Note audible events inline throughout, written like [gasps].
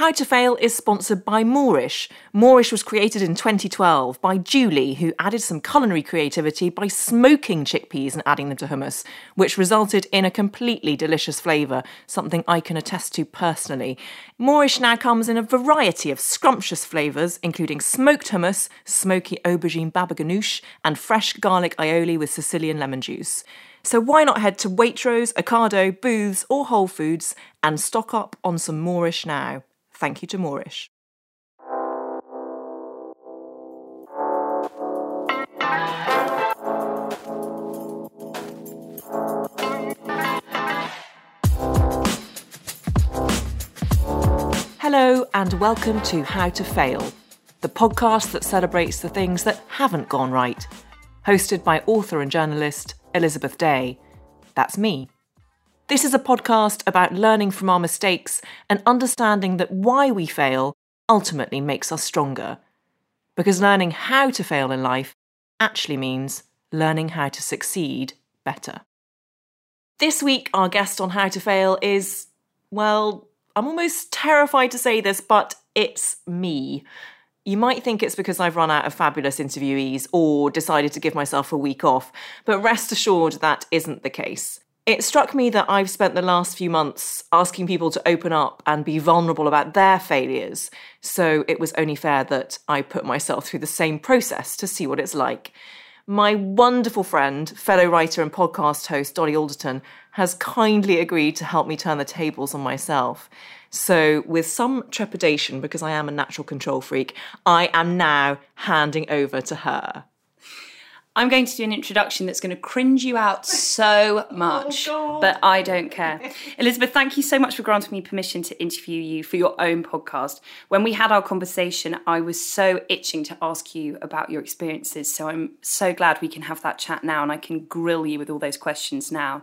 How to Fail is sponsored by Moorish. Moorish was created in 2012 by Julie, who added some culinary creativity by smoking chickpeas and adding them to hummus, which resulted in a completely delicious flavour, something I can attest to personally. Moorish now comes in a variety of scrumptious flavours, including smoked hummus, smoky aubergine baba ganoush, and fresh garlic aioli with Sicilian lemon juice. So why not head to Waitrose, Ocado, Booths, or Whole Foods and stock up on some Moorish now? Thank you to Moorish. Hello, and welcome to How to Fail, the podcast that celebrates the things that haven't gone right. Hosted by author and journalist Elizabeth Day. That's me. This is a podcast about learning from our mistakes and understanding that why we fail ultimately makes us stronger. Because learning how to fail in life actually means learning how to succeed better. This week, our guest on How to Fail is, well, I'm almost terrified to say this, but it's me. You might think it's because I've run out of fabulous interviewees or decided to give myself a week off, but rest assured that isn't the case. It struck me that I've spent the last few months asking people to open up and be vulnerable about their failures, so it was only fair that I put myself through the same process to see what it's like. My wonderful friend, fellow writer and podcast host Dolly Alderton, has kindly agreed to help me turn the tables on myself. So, with some trepidation, because I am a natural control freak, I am now handing over to her. I'm going to do an introduction that's going to cringe you out so [laughs] oh, much, oh but I don't care. Elizabeth, thank you so much for granting me permission to interview you for your own podcast. When we had our conversation, I was so itching to ask you about your experiences. So I'm so glad we can have that chat now and I can grill you with all those questions now.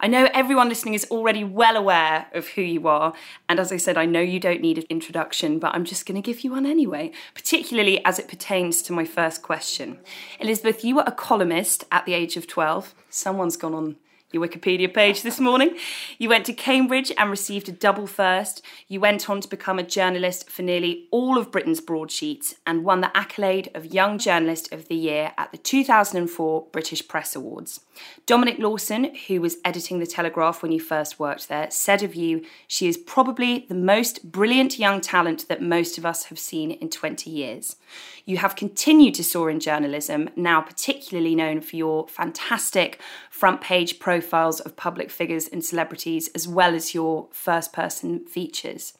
I know everyone listening is already well aware of who you are, and as I said, I know you don't need an introduction, but I'm just going to give you one anyway, particularly as it pertains to my first question. Elizabeth, you were a columnist at the age of 12. Someone's gone on your Wikipedia page this morning. You went to Cambridge and received a double first. You went on to become a journalist for nearly all of Britain's broadsheets and won the accolade of Young Journalist of the Year at the 2004 British Press Awards. Dominic Lawson, who was editing The Telegraph when you first worked there, said of you, she is probably the most brilliant young talent that most of us have seen in 20 years. You have continued to soar in journalism, now particularly known for your fantastic front page profiles of public figures and celebrities, as well as your first person features.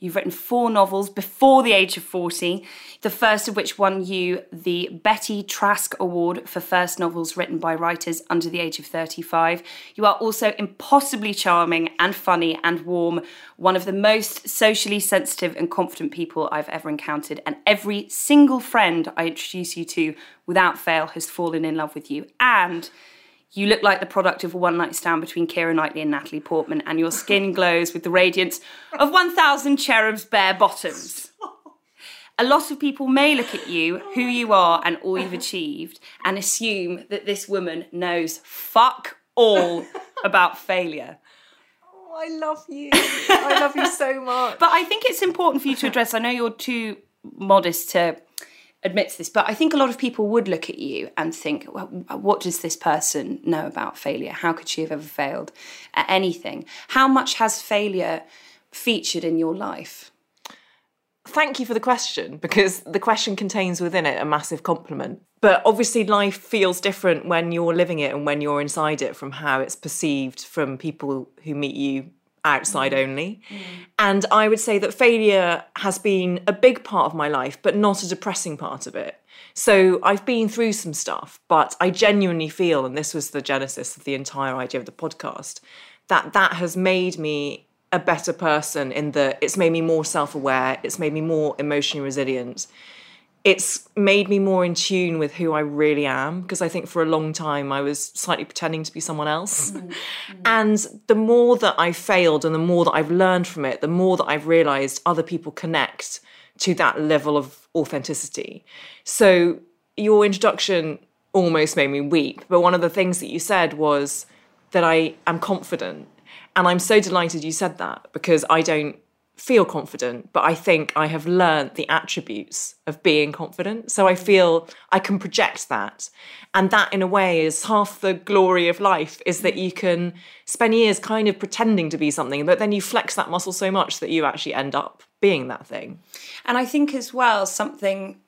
You've written four novels before the age of 40, the first of which won you the Betty Trask Award for first novels written by writers under the age of 35. You are also impossibly charming and funny and warm, one of the most socially sensitive and confident people I've ever encountered. And every single friend I introduce you to, without fail, has fallen in love with you. And you look like the product of a one night stand between Keira Knightley and Natalie Portman, and your skin [laughs] glows with the radiance of 1,000 cherubs' bare bottoms. A lot of people may look at you, oh who you are, and all you've [laughs] achieved, and assume that this woman knows fuck all [laughs] about failure. Oh, I love you. I love you so much. But I think it's important for you to address. I know you're too modest to admit to this, but I think a lot of people would look at you and think, well, what does this person know about failure? How could she have ever failed at anything? How much has failure featured in your life? Thank you for the question because the question contains within it a massive compliment. But obviously, life feels different when you're living it and when you're inside it from how it's perceived from people who meet you outside mm. only. Mm. And I would say that failure has been a big part of my life, but not a depressing part of it. So I've been through some stuff, but I genuinely feel, and this was the genesis of the entire idea of the podcast, that that has made me a better person in that it's made me more self aware, it's made me more emotionally resilient it's made me more in tune with who I really am because I think for a long time I was slightly pretending to be someone else. Mm-hmm. [laughs] And the more that I failed and the more that I've learned from it, the more that I've realized other people connect to that level of authenticity. So your introduction almost made me weep, but one of the things that you said was that I am confident. And I'm so delighted you said that because I don't feel confident, but I think I have learned the attributes of being confident. So I feel I can project that. And that, in a way, is half the glory of life is that you can spend years kind of pretending to be something, but then you flex that muscle so much that you actually end up being that thing. And I think as well, something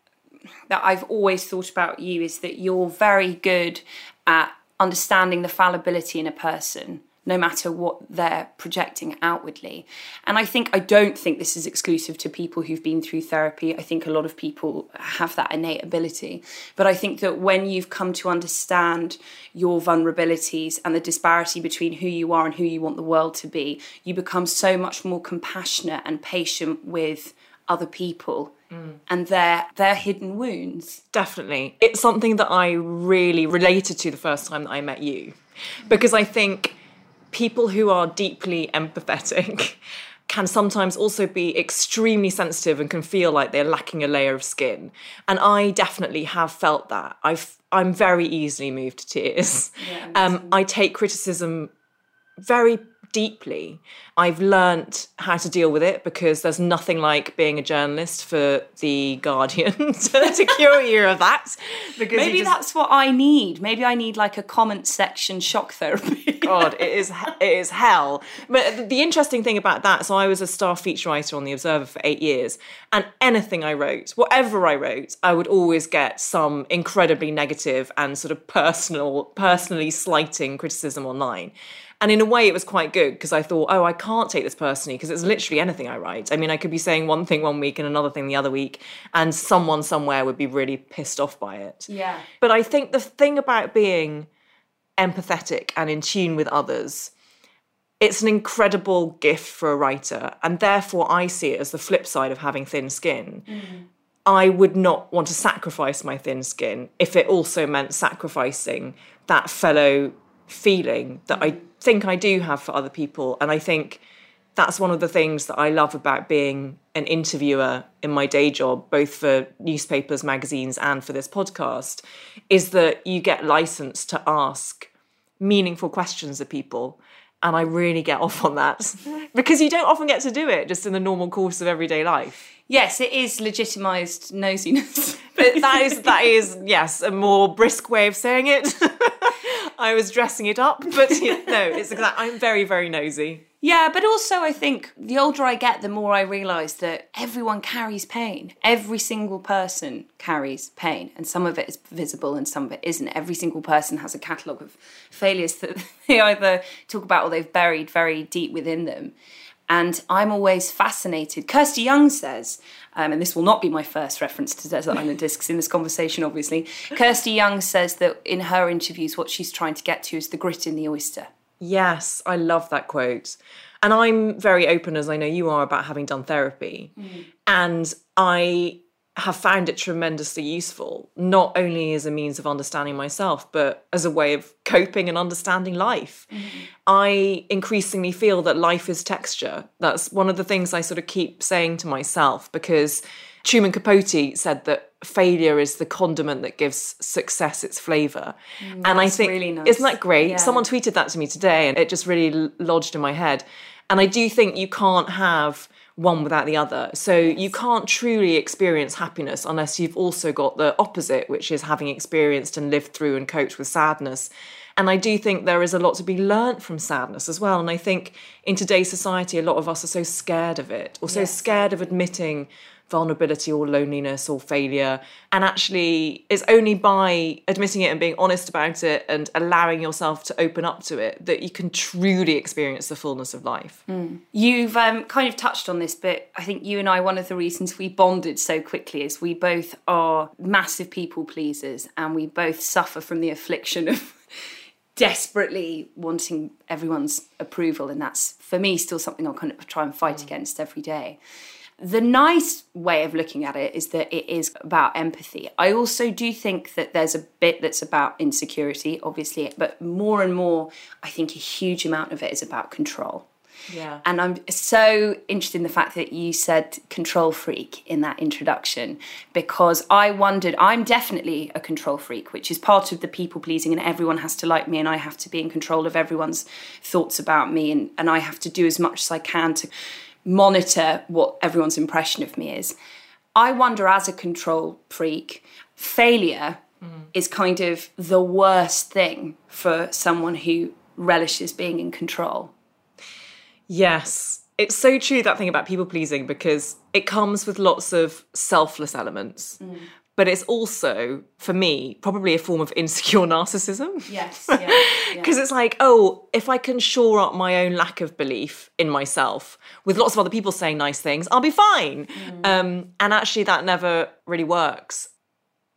that I've always thought about you is that you're very good at understanding the fallibility in a person no matter what they're projecting outwardly. And I think, I don't think this is exclusive to people who've been through therapy. I think a lot of people have that innate ability. But I think that when you've come to understand your vulnerabilities and the disparity between who you are and who you want the world to be, you become so much more compassionate and patient with other people mm. and their their hidden wounds. Definitely. It's something that I really related to the first time that I met you. Because I think people who are deeply empathetic [laughs] can sometimes also be extremely sensitive and can feel like they're lacking a layer of skin. And I definitely have felt that. I've, I'm very easily moved to tears. Yeah, um, I take criticism very deeply. I've learnt how to deal with it because there's nothing like being a journalist for the Guardian [laughs] to, to cure you of that. Because maybe just... that's what I need. Maybe I need like a comment section shock therapy. [laughs] God, it is it is hell. But the interesting thing about that, so I was a staff feature writer on the Observer for eight years, and anything I wrote, whatever I wrote, I would always get some incredibly negative and sort of personal, personally slighting criticism online. And in a way, it was quite good because I thought, oh, I can't take this personally because it's literally anything I write. I mean, I could be saying one thing one week and another thing the other week, and someone somewhere would be really pissed off by it. Yeah. But I think the thing about being empathetic and in tune with others it's an incredible gift for a writer and therefore i see it as the flip side of having thin skin mm. i would not want to sacrifice my thin skin if it also meant sacrificing that fellow feeling that I think I do have for other people. And I think that's one of the things that I love about being an interviewer in my day job, both for newspapers, magazines, and for this podcast, is that you get license to ask meaningful questions of people. And I really get [laughs] off on that [laughs] because you don't often get to do it just in the normal course of everyday life. Yes, it is legitimised nosiness. but that is [laughs] that is yes a more brisk way of saying it. I was dressing it up, but [laughs] no, it's exact. I'm very, very nosy. Yeah, but also I think the older I get, the more I realise that everyone carries pain. Every single person carries pain, and some of it is visible and some of it isn't. Every single person has a catalogue of failures that [laughs] they either talk about or they've buried very deep within them. And I'm always fascinated. Kirsty Young says, um, and this will not be my first reference to Desert Island Discs in this conversation, obviously. Kirsty Young says that in her interviews, what she's trying to get to is the grit in the oyster. Yes, I love that quote. And I'm very open, as I know you are, about having done therapy. Mm. And I have found it tremendously useful, not only as a means of understanding myself, but as a way of coping and understanding life. Mm-hmm. I increasingly feel that life is texture. That's one of the things I sort of keep saying to myself because Truman Capote said that failure is the condiment that gives success its flavor. Mm, and I think, really nice. isn't that great? Yeah. Someone tweeted that to me today and it just really lodged in my head. And I do think you can't have one without the other. So you can't truly experience happiness unless you've also got the opposite, which is having experienced and lived through and coped with sadness. And I do think there is a lot to be learnt from sadness as well. And I think in today's society, a lot of us are so scared of it, or so yes. scared of admitting vulnerability or loneliness or failure. And actually, it's only by admitting it and being honest about it and allowing yourself to open up to it that you can truly experience the fullness of life. Mm. You've um, kind of touched on this, but I think you and I, one of the reasons we bonded so quickly is we both are massive people pleasers and we both suffer from the affliction of. [laughs] desperately wanting everyone's approval and that's for me still something I'll kind of try and fight mm. against every day the nice way of looking at it is that it is about empathy. I also do think that there's a bit that's about insecurity, obviously, but more and more, I think a huge amount of it is about control. Yeah. And I'm so interested in the fact that you said control freak in that introduction because I wondered, I'm definitely a control freak, which is part of the people pleasing, and everyone has to like me, and I have to be in control of everyone's thoughts about me, and, and I have to do as much as I can to monitor what everyone's impression of me is. I wonder, as a control freak, failure mm. is kind of the worst thing for someone who relishes being in control. Yes. It's so true that thing about people pleasing because it comes with lots of selfless elements. Mm but it's also for me probably a form of insecure [laughs] narcissism yes because [laughs] yeah, yeah. it's like oh if i can shore up my own lack of belief in myself with lots of other people saying nice things i'll be fine mm. um, and actually that never really works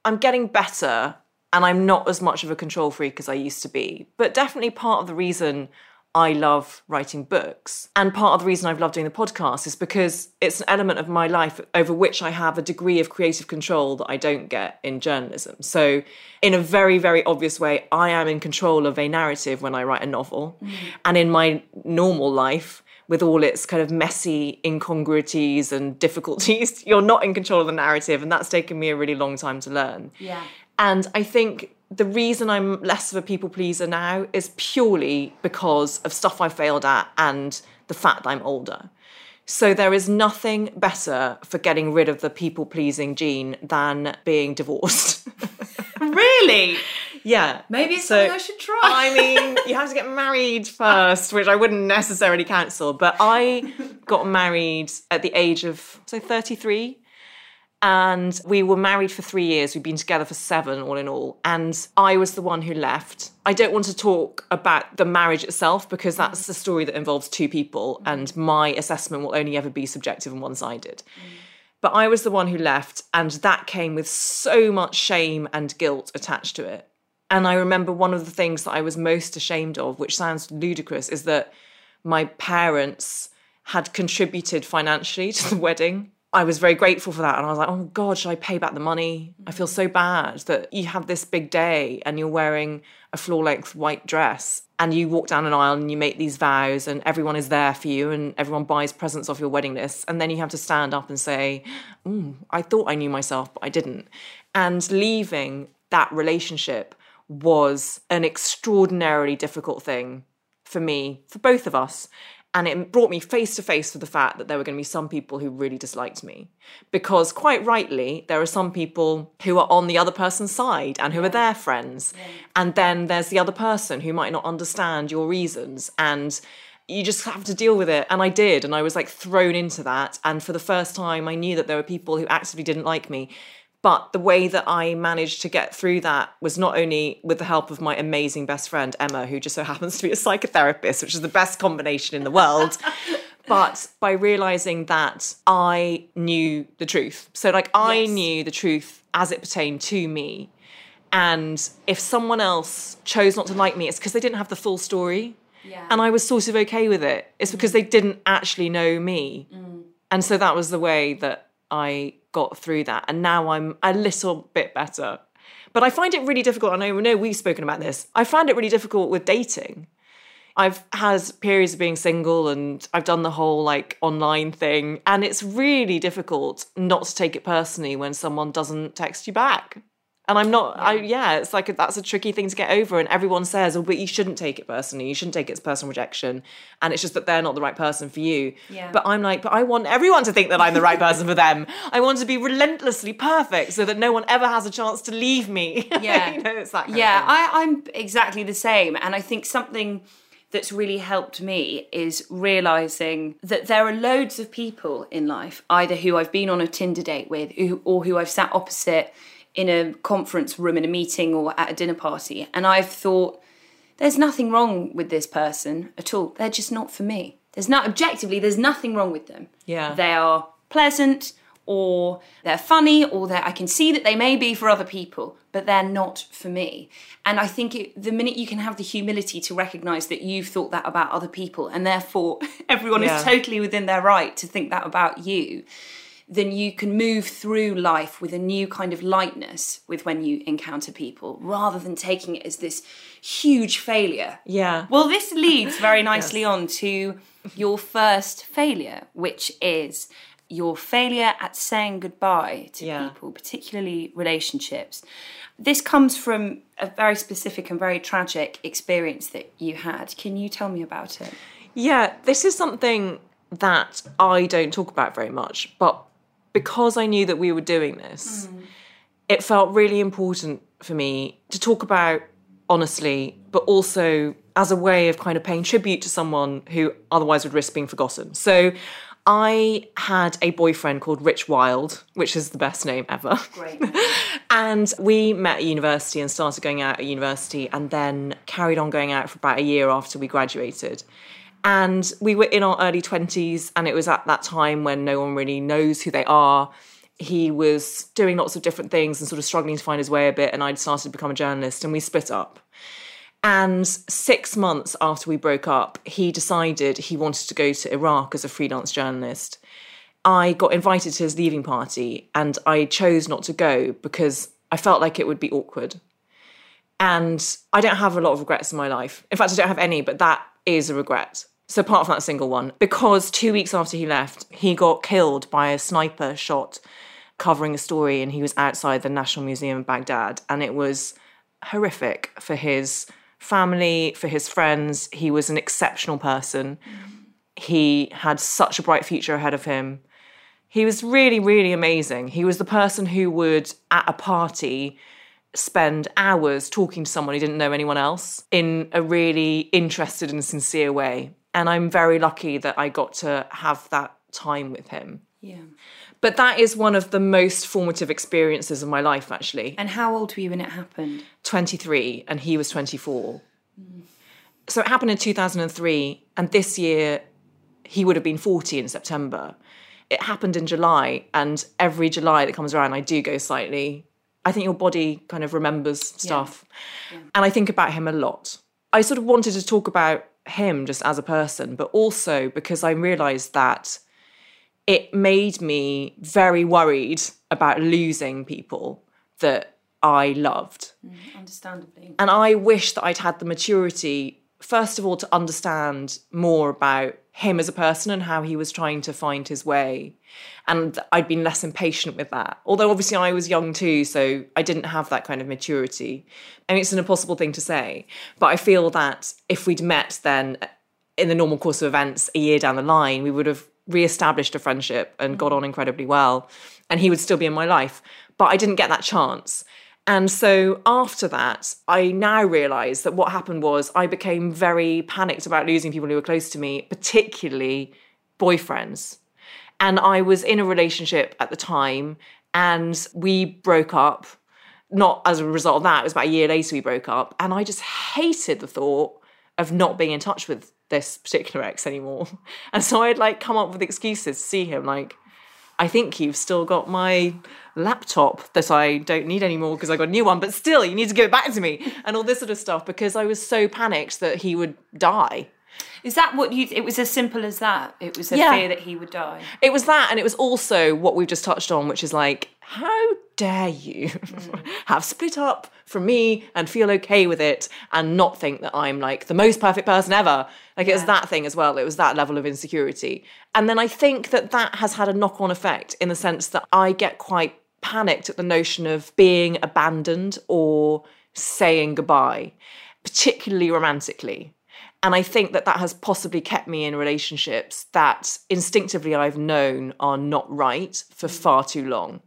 i'm getting better and i'm not as much of a control freak as i used to be but definitely part of the reason I love writing books. And part of the reason I've loved doing the podcast is because it's an element of my life over which I have a degree of creative control that I don't get in journalism. So, in a very, very obvious way, I am in control of a narrative when I write a novel. Mm. And in my normal life, with all its kind of messy incongruities and difficulties, [laughs] you're not in control of the narrative. And that's taken me a really long time to learn. Yeah. And I think the reason I'm less of a people pleaser now is purely because of stuff I failed at and the fact that I'm older. So there is nothing better for getting rid of the people pleasing gene than being divorced. [laughs] really? Yeah. Maybe it's so, something I should try. I mean, you have to get married [laughs] first, which I wouldn't necessarily counsel, but I got married at the age of so 33 and we were married for three years. We'd been together for seven, all in all. And I was the one who left. I don't want to talk about the marriage itself because that's a story that involves two people, and my assessment will only ever be subjective and one sided. But I was the one who left, and that came with so much shame and guilt attached to it. And I remember one of the things that I was most ashamed of, which sounds ludicrous, is that my parents had contributed financially [laughs] to the wedding I was very grateful for that. And I was like, oh God, should I pay back the money? I feel so bad that you have this big day and you're wearing a floor length white dress and you walk down an aisle and you make these vows and everyone is there for you and everyone buys presents off your wedding list. And then you have to stand up and say, mm, I thought I knew myself, but I didn't. And leaving that relationship was an extraordinarily difficult thing for me, for both of us. And it brought me face to face with the fact that there were going to be some people who really disliked me. Because quite rightly, there are some people who are on the other person's side and who yeah. are their friends. Yeah. And then there's the other person who might not understand your reasons. And you just have to deal with it. And I did. And I was like thrown into that. And for the first time, I knew that there were people who actively didn't like me. But the way that I managed to get through that was not only with the help of my amazing best friend, Emma, who just so happens to be a psychotherapist, which is the best combination in the world. [laughs] but by realizing that I knew the truth. So, like, I yes. knew the truth as it pertained to me. And if someone else chose not to like me, it's because they didn't have the full story. Yeah. And I was sort of okay with it. It's because they didn't actually know me. Mm. And so that was the way that I got through that. And now I'm a little bit better. But I find it really difficult. And I know we've spoken about this. I find it really difficult with dating. I've had periods of being single and I've done the whole like online thing. And it's really difficult not to take it personally when someone doesn't text you back. And I'm not, yeah. I, yeah, it's like a, that's a tricky thing to get over. And everyone says, oh, but you shouldn't take it personally. You shouldn't take it as personal rejection. And it's just that they're not the right person for you. Yeah. But I'm like, but I want everyone to think that I'm the right person for them. I want to be relentlessly perfect so that no one ever has a chance to leave me. [laughs] Yeah. you know, it's that yeah, I, I'm exactly the same. And I think something that's really helped me is realizing that there are loads of people in life, either who I've been on a Tinder date with or who I've sat opposite in a conference room in a meeting or at a dinner party and I've thought there's nothing wrong with this person at all. They're just not for me. There's not objectively there's nothing wrong with them. Yeah. They are pleasant or they're funny or they I can see that they may be for other people, but they're not for me. And I think it, the minute you can have the humility to recognize that you've thought that about other people and therefore [laughs] everyone yeah. is totally within their right to think that about you then you can move through life with a new kind of lightness with when you encounter people rather than taking it as this huge failure. Yeah. Well, this leads very [laughs] nicely yes. on to your first failure, which is your failure at saying goodbye to yeah. people, particularly relationships. This comes from a very specific and very tragic experience that you had. Can you tell me about it? Yeah, this is something that I don't talk about very much, but because I knew that we were doing this, mm. it felt really important for me to talk about honestly, but also as a way of kind of paying tribute to someone who otherwise would risk being forgotten. So I had a boyfriend called Rich Wild, which is the best name ever. Great. [laughs] and we met at university and started going out at university and then carried on going out for about a year after we graduated. And we were in our early 20s, and it was at that time when no one really knows who they are. He was doing lots of different things and sort of struggling to find his way a bit, and I'd started to become a journalist, and we split up. And six months after we broke up, he decided he wanted to go to Iraq as a freelance journalist. I got invited to his leaving party and I chose not to go because I felt like it would be awkward. And I don't have a lot of regrets in my life. In fact, I don't have any, but that is a regret. So, apart from that single one, because two weeks after he left, he got killed by a sniper shot covering a story and he was outside the National Museum of Baghdad. And it was horrific for his family, for his friends. He was an exceptional person. He had such a bright future ahead of him. He was really, really amazing. He was the person who would, at a party, spend hours talking to someone who didn't know anyone else in a really interested and sincere way. And I'm very lucky that I got to have that time with him. Yeah. But that is one of the most formative experiences of my life, actually. And how old were you when it happened? 23, and he was 24. Mm. So it happened in 2003, and this year he would have been 40 in September. It happened in July, and every July that comes around, I do go slightly. I think your body kind of remembers stuff. Yeah. Yeah. And I think about him a lot. I sort of wanted to talk about him just as a person, but also because I realized that it made me very worried about losing people that I loved. Mm, understandably. And I wish that I'd had the maturity, first of all, to understand more about him as a person and how he was trying to find his way. And I'd been less impatient with that. Although obviously I was young too, so I didn't have that kind of maturity. I mean, it's an impossible thing to say. But I feel that if we'd met then in the normal course of events a year down the line, we would have re-established a friendship and got on incredibly well and he would still be in my life but i didn't get that chance and so after that i now realize that what happened was i became very panicked about losing people who were close to me particularly boyfriends. And i was in a relationship at the time and we broke up. Not as a result of that it was about a year later we broke up. And i just hated the thought of not being in touch with this particular ex anymore. [laughs] And so I'd like come up with excuses to see him, like, I think you've still got my laptop that I don't need anymore because I got a new one, but still, you need to give it back to me, and all this sort of stuff because I was so panicked that he would die. Is that what you? It was as simple as that. It was a yeah. fear that he would die. It was that, and it was also what we've just touched on, which is like, how dare you mm. [laughs] have split up from me and feel okay with it and not think that I'm like the most perfect person ever? Like yeah. it was that thing as well. It was that level of insecurity, and then I think that that has had a knock-on effect in the sense that I get quite panicked at the notion of being abandoned or saying goodbye, particularly romantically. And I think that that has possibly kept me in relationships that instinctively I've known are not right for mm. far too long.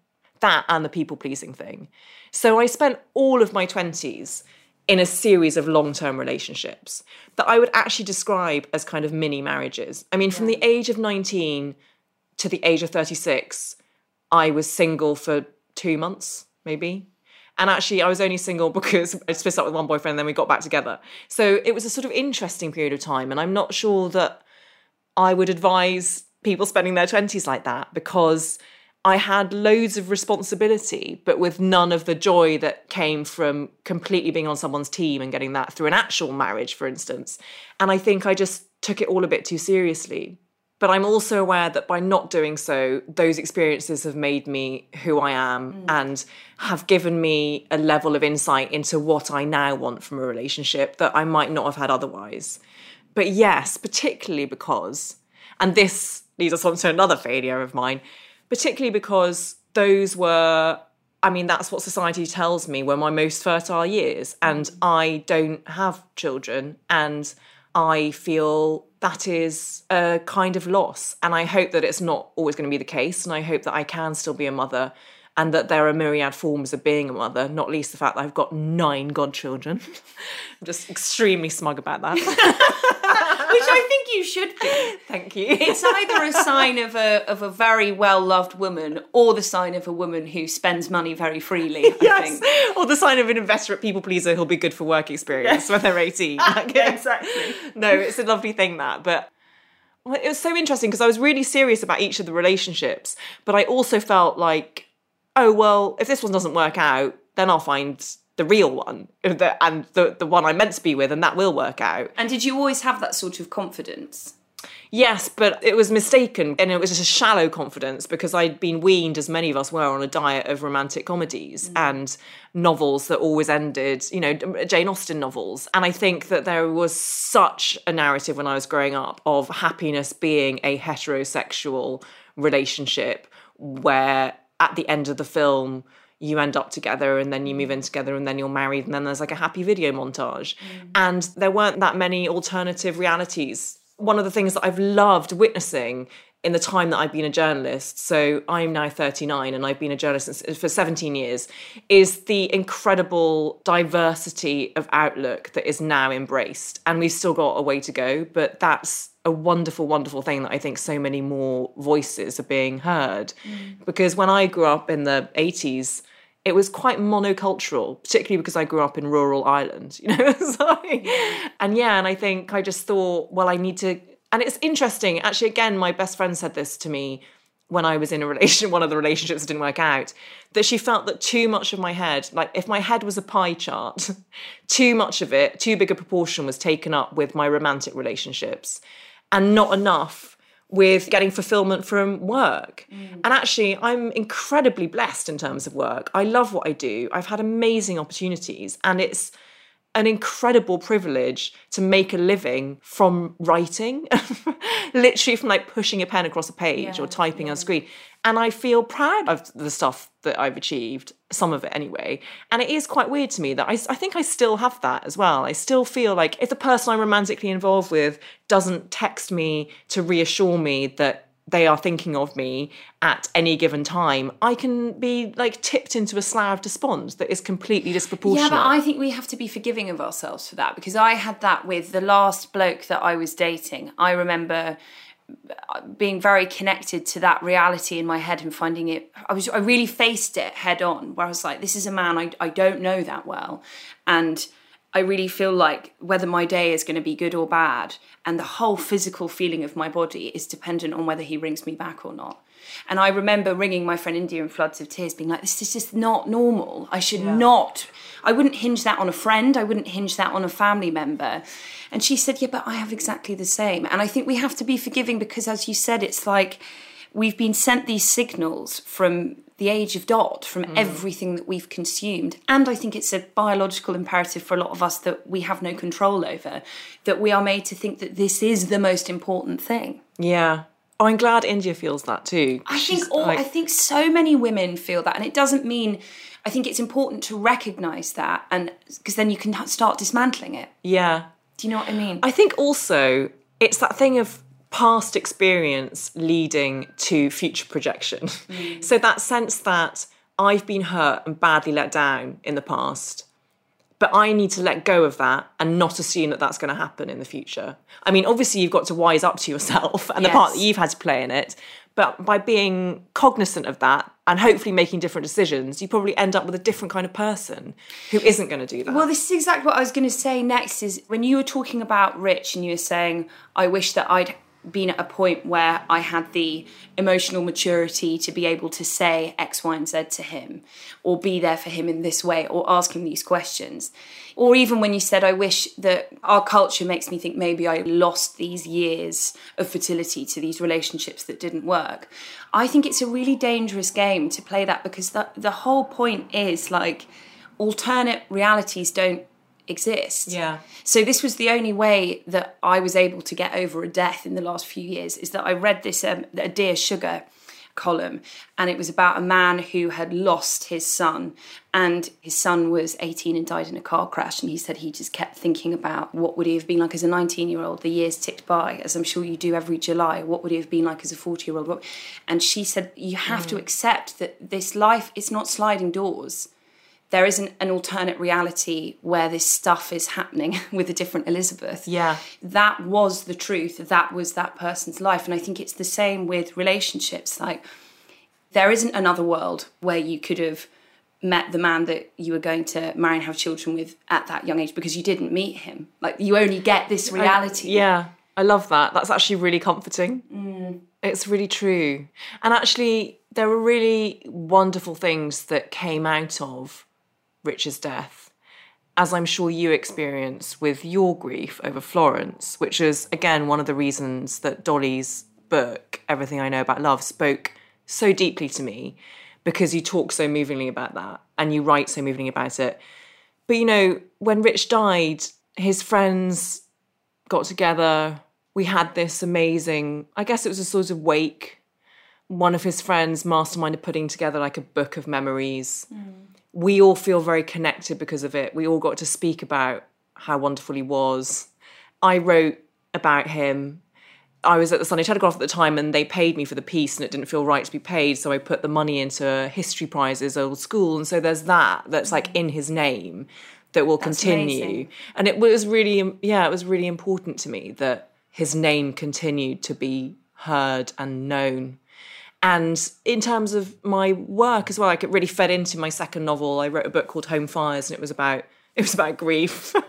That and the people pleasing thing. So I spent all of my 20s in a series of long term relationships that I would actually describe as kind of mini marriages. I mean, from the age of 19 to the age of 36, I was single for two months, maybe. And actually, I was only single [laughs] because I split up with one boyfriend and then we got back together. So it was a sort of interesting period of time. And I'm not sure that I would advise people spending their 20s like that because I had loads of responsibility, but with none of the joy that came from completely being on someone's team and getting that through an actual marriage, for instance. And I think I just took it all a bit too seriously. But I'm also aware that by not doing so, those experiences have made me who I am mm. and have given me a level of insight into what I now want from a relationship that I might not have had otherwise. But yes, particularly because, and this leads us on to another failure of mine, particularly because those were I mean, that's what society tells me were my most fertile years. And. I don't have children. And I feel that is a kind of loss. And I hope that it's not always going to be the case. And I hope that I can still be a mother and that there are myriad forms of being a mother, not least the fact that I've got nine godchildren. [laughs] I'm just extremely smug about that. [laughs] Which I think you should be. Thank you. It's either a sign of a of a very well loved woman or the sign of a woman who spends money very freely. I yes. think. Or the sign of an inveterate people pleaser who'll be good for work experience when they're 18. Like, [laughs] Yeah, exactly. no, it's a lovely thing that. But well, it was so interesting because I was really serious about each of the relationships, but I also felt like, oh well, if this one doesn't work out, then I'll find the real one [laughs] the- and the the one I'm meant to be with, and that will work out. And did you always have that sort of confidence? Yes, but it was mistaken, and it was just a shallow confidence because I'd been weaned, as many of us were, on a diet of romantic comedies mm. and novels that always ended, you know, Jane Austen novels. And I think that there was such a narrative when I was growing up of happiness being a heterosexual relationship where at the end of the film, you end up together and then you move in together and then you're married and then there's like a happy video montage. Mm. And there weren't that many alternative realities one of the things that I've loved witnessing in the time that I've been a journalist, so I'm now 39 and I've been a journalist for 17 years, is the incredible diversity of outlook that is now embraced. And we've still got a way to go, but that's a wonderful, wonderful thing that I think so many more voices are being heard. Mm. Because when I grew up in the 80s, it was quite monocultural, particularly because I grew up in rural Ireland, [laughs] you know. [laughs] and yeah, and I think I just thought, well, I need to. And it's interesting, actually. Again, my best friend said this to me when I was in a relation, [laughs] one of the relationships didn't work out, that she felt that too much of my head, like if my head was a pie chart, [laughs] too much of it, too big a proportion was taken up with my romantic relationships, and not enough with getting fulfillment from work. Mm. And actually, I'm incredibly blessed in terms of work. I love what I do. I've had amazing opportunities, and it's an incredible privilege to make a living from writing, [laughs] literally from like pushing a pen across a page or typing on a screen. And I feel proud of the stuff that I've achieved, some of it anyway. And it is quite weird to me that I, I think I still have that as well. I still feel like if the person I'm romantically involved with doesn't text me to reassure me that they are thinking of me at any given time, I can be like tipped into a slough of despond that is completely disproportionate. Yeah, but I think we have to be forgiving of ourselves for that because I had that with the last bloke that I was dating. I remember uh, being very connected to that reality in my head and finding it I was I really faced it head on where I was like this is a man I I don't know that well and I really feel like whether my day is going to be good or bad and the whole physical feeling of my body is dependent on whether he rings me back or not. And I remember ringing my friend India in floods of tears, being like, this is just not normal. I should not, I wouldn't hinge that on a friend. I wouldn't hinge that on a family member. And she said, yeah, but I have exactly the same. And I think we have to be forgiving because, as you said, it's like we've been sent these signals from the age of dot, from mm. everything that we've consumed. And I think it's a biological imperative for a lot of us that we have no control over, that we are made to think that this is the most important thing. Yeah. Oh, I'm glad India feels that too. I think all, like- I think so many women feel that, and it doesn't mean. I think it's important to recognise that, and because then you can start dismantling it. yeah. Do you know what I mean? I think also it's that thing of past experience leading to future projection. Mm. So that sense that I've been hurt and badly let down in the past, but I need to let go of that and not assume that that's going to happen in the future. I mean, obviously, you've got to wise up to yourself and the part that you've had to play in it. But by being cognizant of that and hopefully making different decisions, you probably end up with a different kind of person who isn't going to do that. Well, this is exactly what I was going to say next. Is when you were talking about Rich and you were saying, I wish that I'd been at a point where I had the emotional maturity to be able to say X, Y, and Z to him, or be there for him in this way, or ask him these questions. Or even when you said, I wish that our culture makes me think maybe I lost these years of fertility to these relationships that didn't work. I think it's a really dangerous game to play that because the, the whole point is like alternate realities don't exist. Yeah. So this was the only way that I was able to get over a death in the last few years is that I read this um, a Dear Sugar column, and it was about a man who had lost his son, and his son was 18 and died in a car crash. And he said he just kept thinking about what would he have been like as a 19 year old. The years ticked by, as I'm sure you do every July. What would he have been like as a 40 year old? And she said, You have mm. to accept that this life is not sliding doors there isn't an alternate reality where this stuff is happening [laughs] with a different Elizabeth. Yeah. That was the truth. That was that person's life. And I think it's the same with relationships. Like, there isn't another world where you could have met the man that you were going to marry and have children with at that young age because you didn't meet him. Like, you only get this reality. I, yeah. I love that. That's actually really comforting. Mm. It's really true. And actually, there were really wonderful things that came out of Richard's death, as I'm sure you experience with your grief over Florence, which is, again, one of the reasons that Dolly's book, Everything I Know About Love, spoke so deeply to me because you talk so movingly about that and you write so movingly about it. But you know, when Rich died, his friends got together. We had this amazing, I guess it was a sort of wake. One of his friends masterminded putting together like a book of memories. Mm we all feel very connected because of it. We all got to speak about how wonderful he was. I wrote about him. I was at the Sunday Telegraph at the time and they paid me for the piece and it didn't feel right to be paid. So I put the money into history prizes, old school. And so there's that that's like mm. in his name that will that's continue. Amazing. And it was really, yeah, it was really important to me that his name continued to be heard and known and in terms of my work as well, like it really fed into my second novel. I wrote a book called Home Fires, and it was about [laughs] it was about grief. [laughs]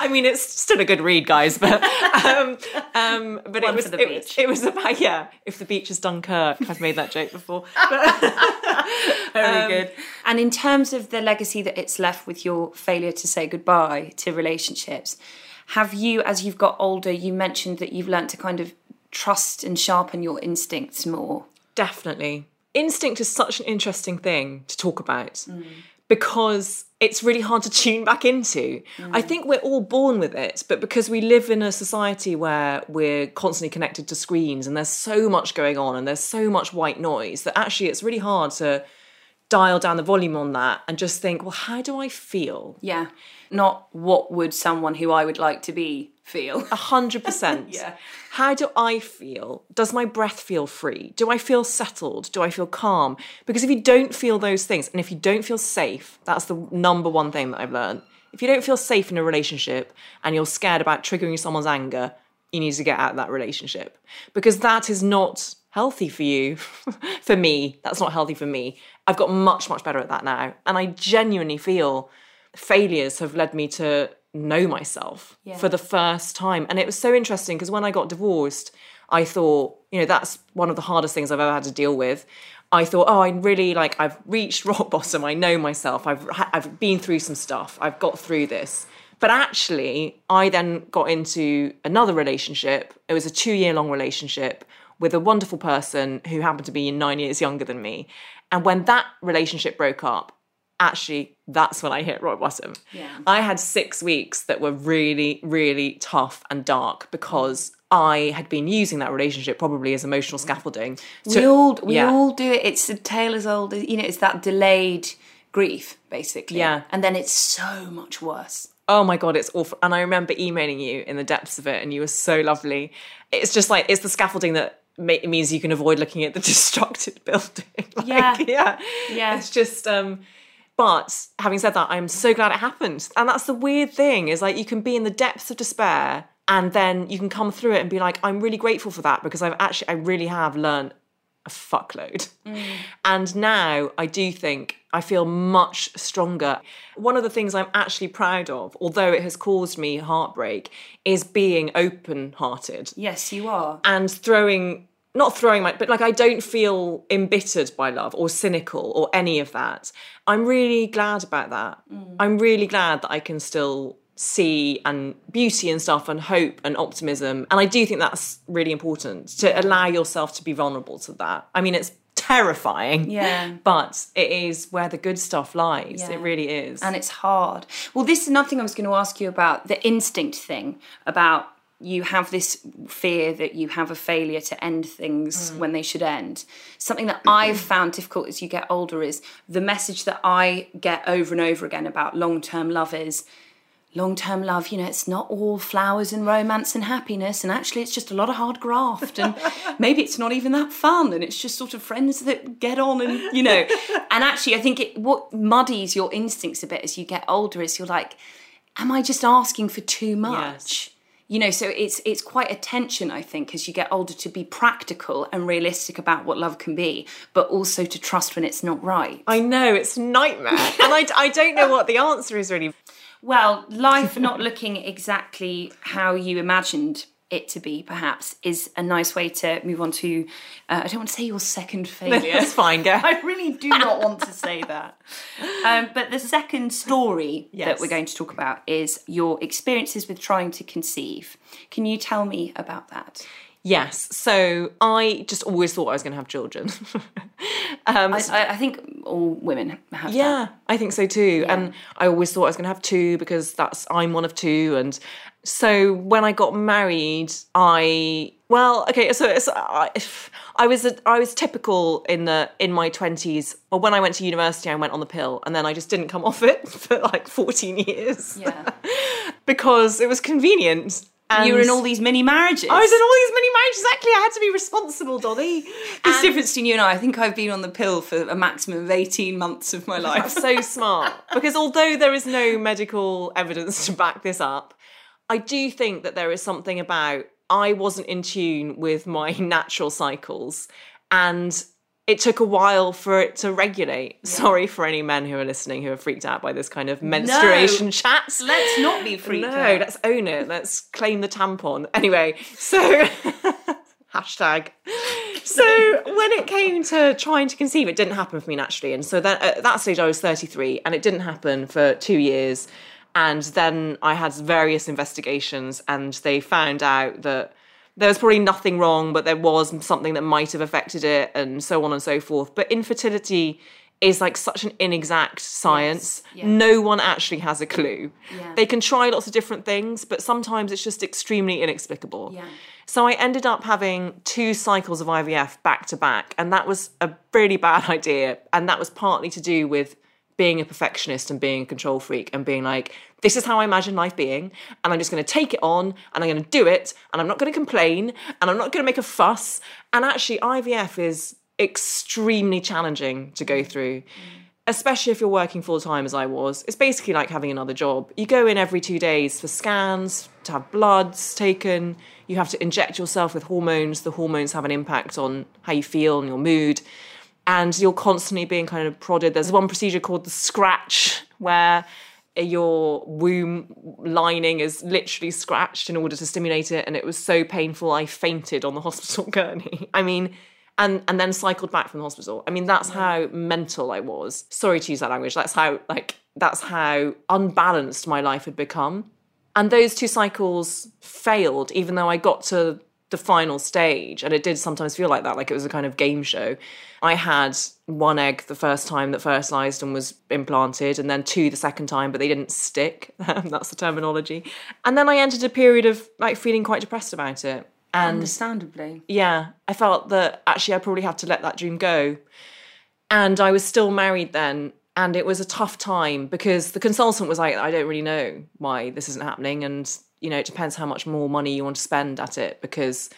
I mean, it's still a good read, guys, but [laughs] um, um, but it was, it was, it was about yeah. If the beach is Dunkirk, I've made that joke before. Very um, good. And in terms of the legacy that it's left with your failure to say goodbye to relationships, have you, as you've got older, you mentioned that you've learned to kind of trust and sharpen your instincts more. Definitely. Instinct is such an interesting thing to talk about mm. because it's really hard to tune back into. Mm. I think we're all born with it, but because we live in a society where we're constantly connected to screens and there's so much going on and there's so much white noise that actually it's really hard to dial down the volume on that and just think, well, how do I feel? Yeah. Not what would someone who I would like to be feel. A hundred [laughs] percent. Yeah. How do I feel? Does my breath feel free? Do I feel settled? Do I feel calm? Because if you don't feel those things, and if you don't feel safe, that's the number one thing that I've learned. If you don't feel safe in a relationship and you're scared about triggering someone's anger, you need to get out of that relationship because that is not healthy for you. [laughs] for me, that's not healthy for me. I've got much, much better at that now. And I genuinely feel failures have led me to know myself yeah. for the first time. And it was so interesting because when I got divorced, I thought, you know, that's one of the hardest things I've ever had to deal with. I thought, oh, I really like I've reached [laughs] rock bottom. I know myself. I've I've been through some stuff. I've got through this. But actually, I then got into another relationship. It was a 2-year long relationship with a wonderful person who happened to be 9 years younger than me. And when that relationship broke up, actually that's when I hit rock bottom. Yeah. I had six weeks that were really, really tough and dark because I had been using that relationship probably as emotional scaffolding. To, we all we yeah. all do it. It's a tale as old as you know. It's that delayed grief, basically. Yeah, and then it's so much worse. Oh my god, it's awful. And I remember emailing you in the depths of it, and you were so lovely. It's just like it's the scaffolding that means you can avoid looking at the [laughs] destructed building. [laughs] like, yeah, yeah, yeah. It's just um but having said that, I'm so glad it happened. And that's the weird thing is like you can be in the depths of despair and then you can come through it and be like, I'm really grateful for that because I've actually, I really have learned a fuckload. Mm. And now I do think I feel much stronger. One of the things I'm actually proud of, although it has caused me heartbreak, is being open hearted. Yes, you are. And throwing not throwing my but like I don't feel embittered by love or cynical or any of that. I'm really glad about that. Mm. I'm really glad that I can still see and beauty and stuff and hope and optimism. And I do think that's really important to allow yourself to be vulnerable to that. I mean it's terrifying. Yeah. [laughs] But it is where the good stuff lies. Yeah. It really is. And it's hard. Well, this is another thing I was going to ask you about the instinct thing about you have this fear that you have a failure to end things mm. when they should end. Something that mm-hmm. I've found difficult as you get older is the message that I get over and over again about long term love is long term love, you know, it's not all flowers and romance and happiness, and actually it's just a lot of hard graft, and [laughs] maybe it's not even that fun, and it's just sort of friends that get on, and you know. [laughs] And actually, I think it, what muddies your instincts a bit as you get older is you're like, am I just asking for too much? You know, so it's it's quite a tension, I think, as you get older to be practical and realistic about what love can be, but also to trust when it's not right. I know it's a nightmare, [laughs] and I, I don't know what the answer is really. Well, life not looking exactly how you imagined it to be, perhaps, is a nice way to move on to. Uh, I don't want to say your second [laughs] failure. That's fine, go. [laughs] I really do not want to say that. Um, but the second story that we're going to talk about is your experiences with trying to conceive. Can you tell me about that? Yes, so I just always thought I was going to have children. [laughs] um, I, I, think all women have Yeah, I think so too. And I always thought I was going to have two because that's I'm one of two. And so when I got married, I well, okay, so it's, I, I was a, I was typical in the in my twenties. Well, when I went to university, I went on the pill, and then I just didn't come [laughs] off it for like fourteen years. Yeah. [laughs] because it was convenient. And You were in all these mini marriages. I was in all these mini marriages. Exactly, I had to be responsible, Dolly. There's difference between you and I. I think I've been on the pill for a maximum of 18 months of my life. so [laughs] smart because although there is no medical evidence to back this up, I do think that there is something about I wasn't in tune with my [laughs] natural cycles and it took a while for it to regulate. Sorry for any men who are listening who are freaked out by this kind of menstruation chat. Let's not be [gasps] freaked no, out. let's own it. Let's claim the tampon. Anyway, so [laughs] hashtag. So when it came to trying to conceive, it didn't happen for me naturally, and so then at that stage I was 33, and it didn't happen for two years, and then I had various investigations, and they found out that there was probably nothing wrong, but there was something that might have affected it, and so on and so forth. But infertility is like such an inexact science. yeah. No one actually has a clue. Yeah. They can try lots of different things, but sometimes it's just extremely inexplicable. Yeah. So I ended up having two cycles of IVF back to back, and that was a really bad [laughs] idea. And that was partly to do with being a perfectionist and being a control freak and being like, this is how I imagine life being, and I'm just going to take it on and I'm going to do it, and I'm not going to complain, and I'm not going to make a fuss. And actually, IVF is extremely challenging to go mm. through especially if you're working full time as I was, it's basically like having another job. You go in every two days for scans, to have bloods taken, you have to inject yourself with hormones. The hormones have an impact on how you feel and your mood. And you're constantly being kind of prodded. There's one procedure called the scratch, where your womb lining is literally scratched in order to stimulate it. And it was so painful, I fainted on the [laughs] hospital gurney. I mean, and and then cycled back from the hospital. I mean, that's how mental I was. Sorry to use that language. That's how like that's how unbalanced my life had become. And those two cycles failed, even though I got to the final stage, and it did sometimes feel like that, like it was a kind of game show. I had one egg the first time that fertilized and was implanted, and then two the second time, but they didn't stick. [laughs] That's the terminology. And then I entered a period of like feeling quite depressed about it. And Understandably. yeah, I felt that actually I probably had to let that dream go. And I was still married then. And it was a tough time because the consultant was like, I don't really know why this isn't happening. And, you know, it depends how much more money you want to spend at it because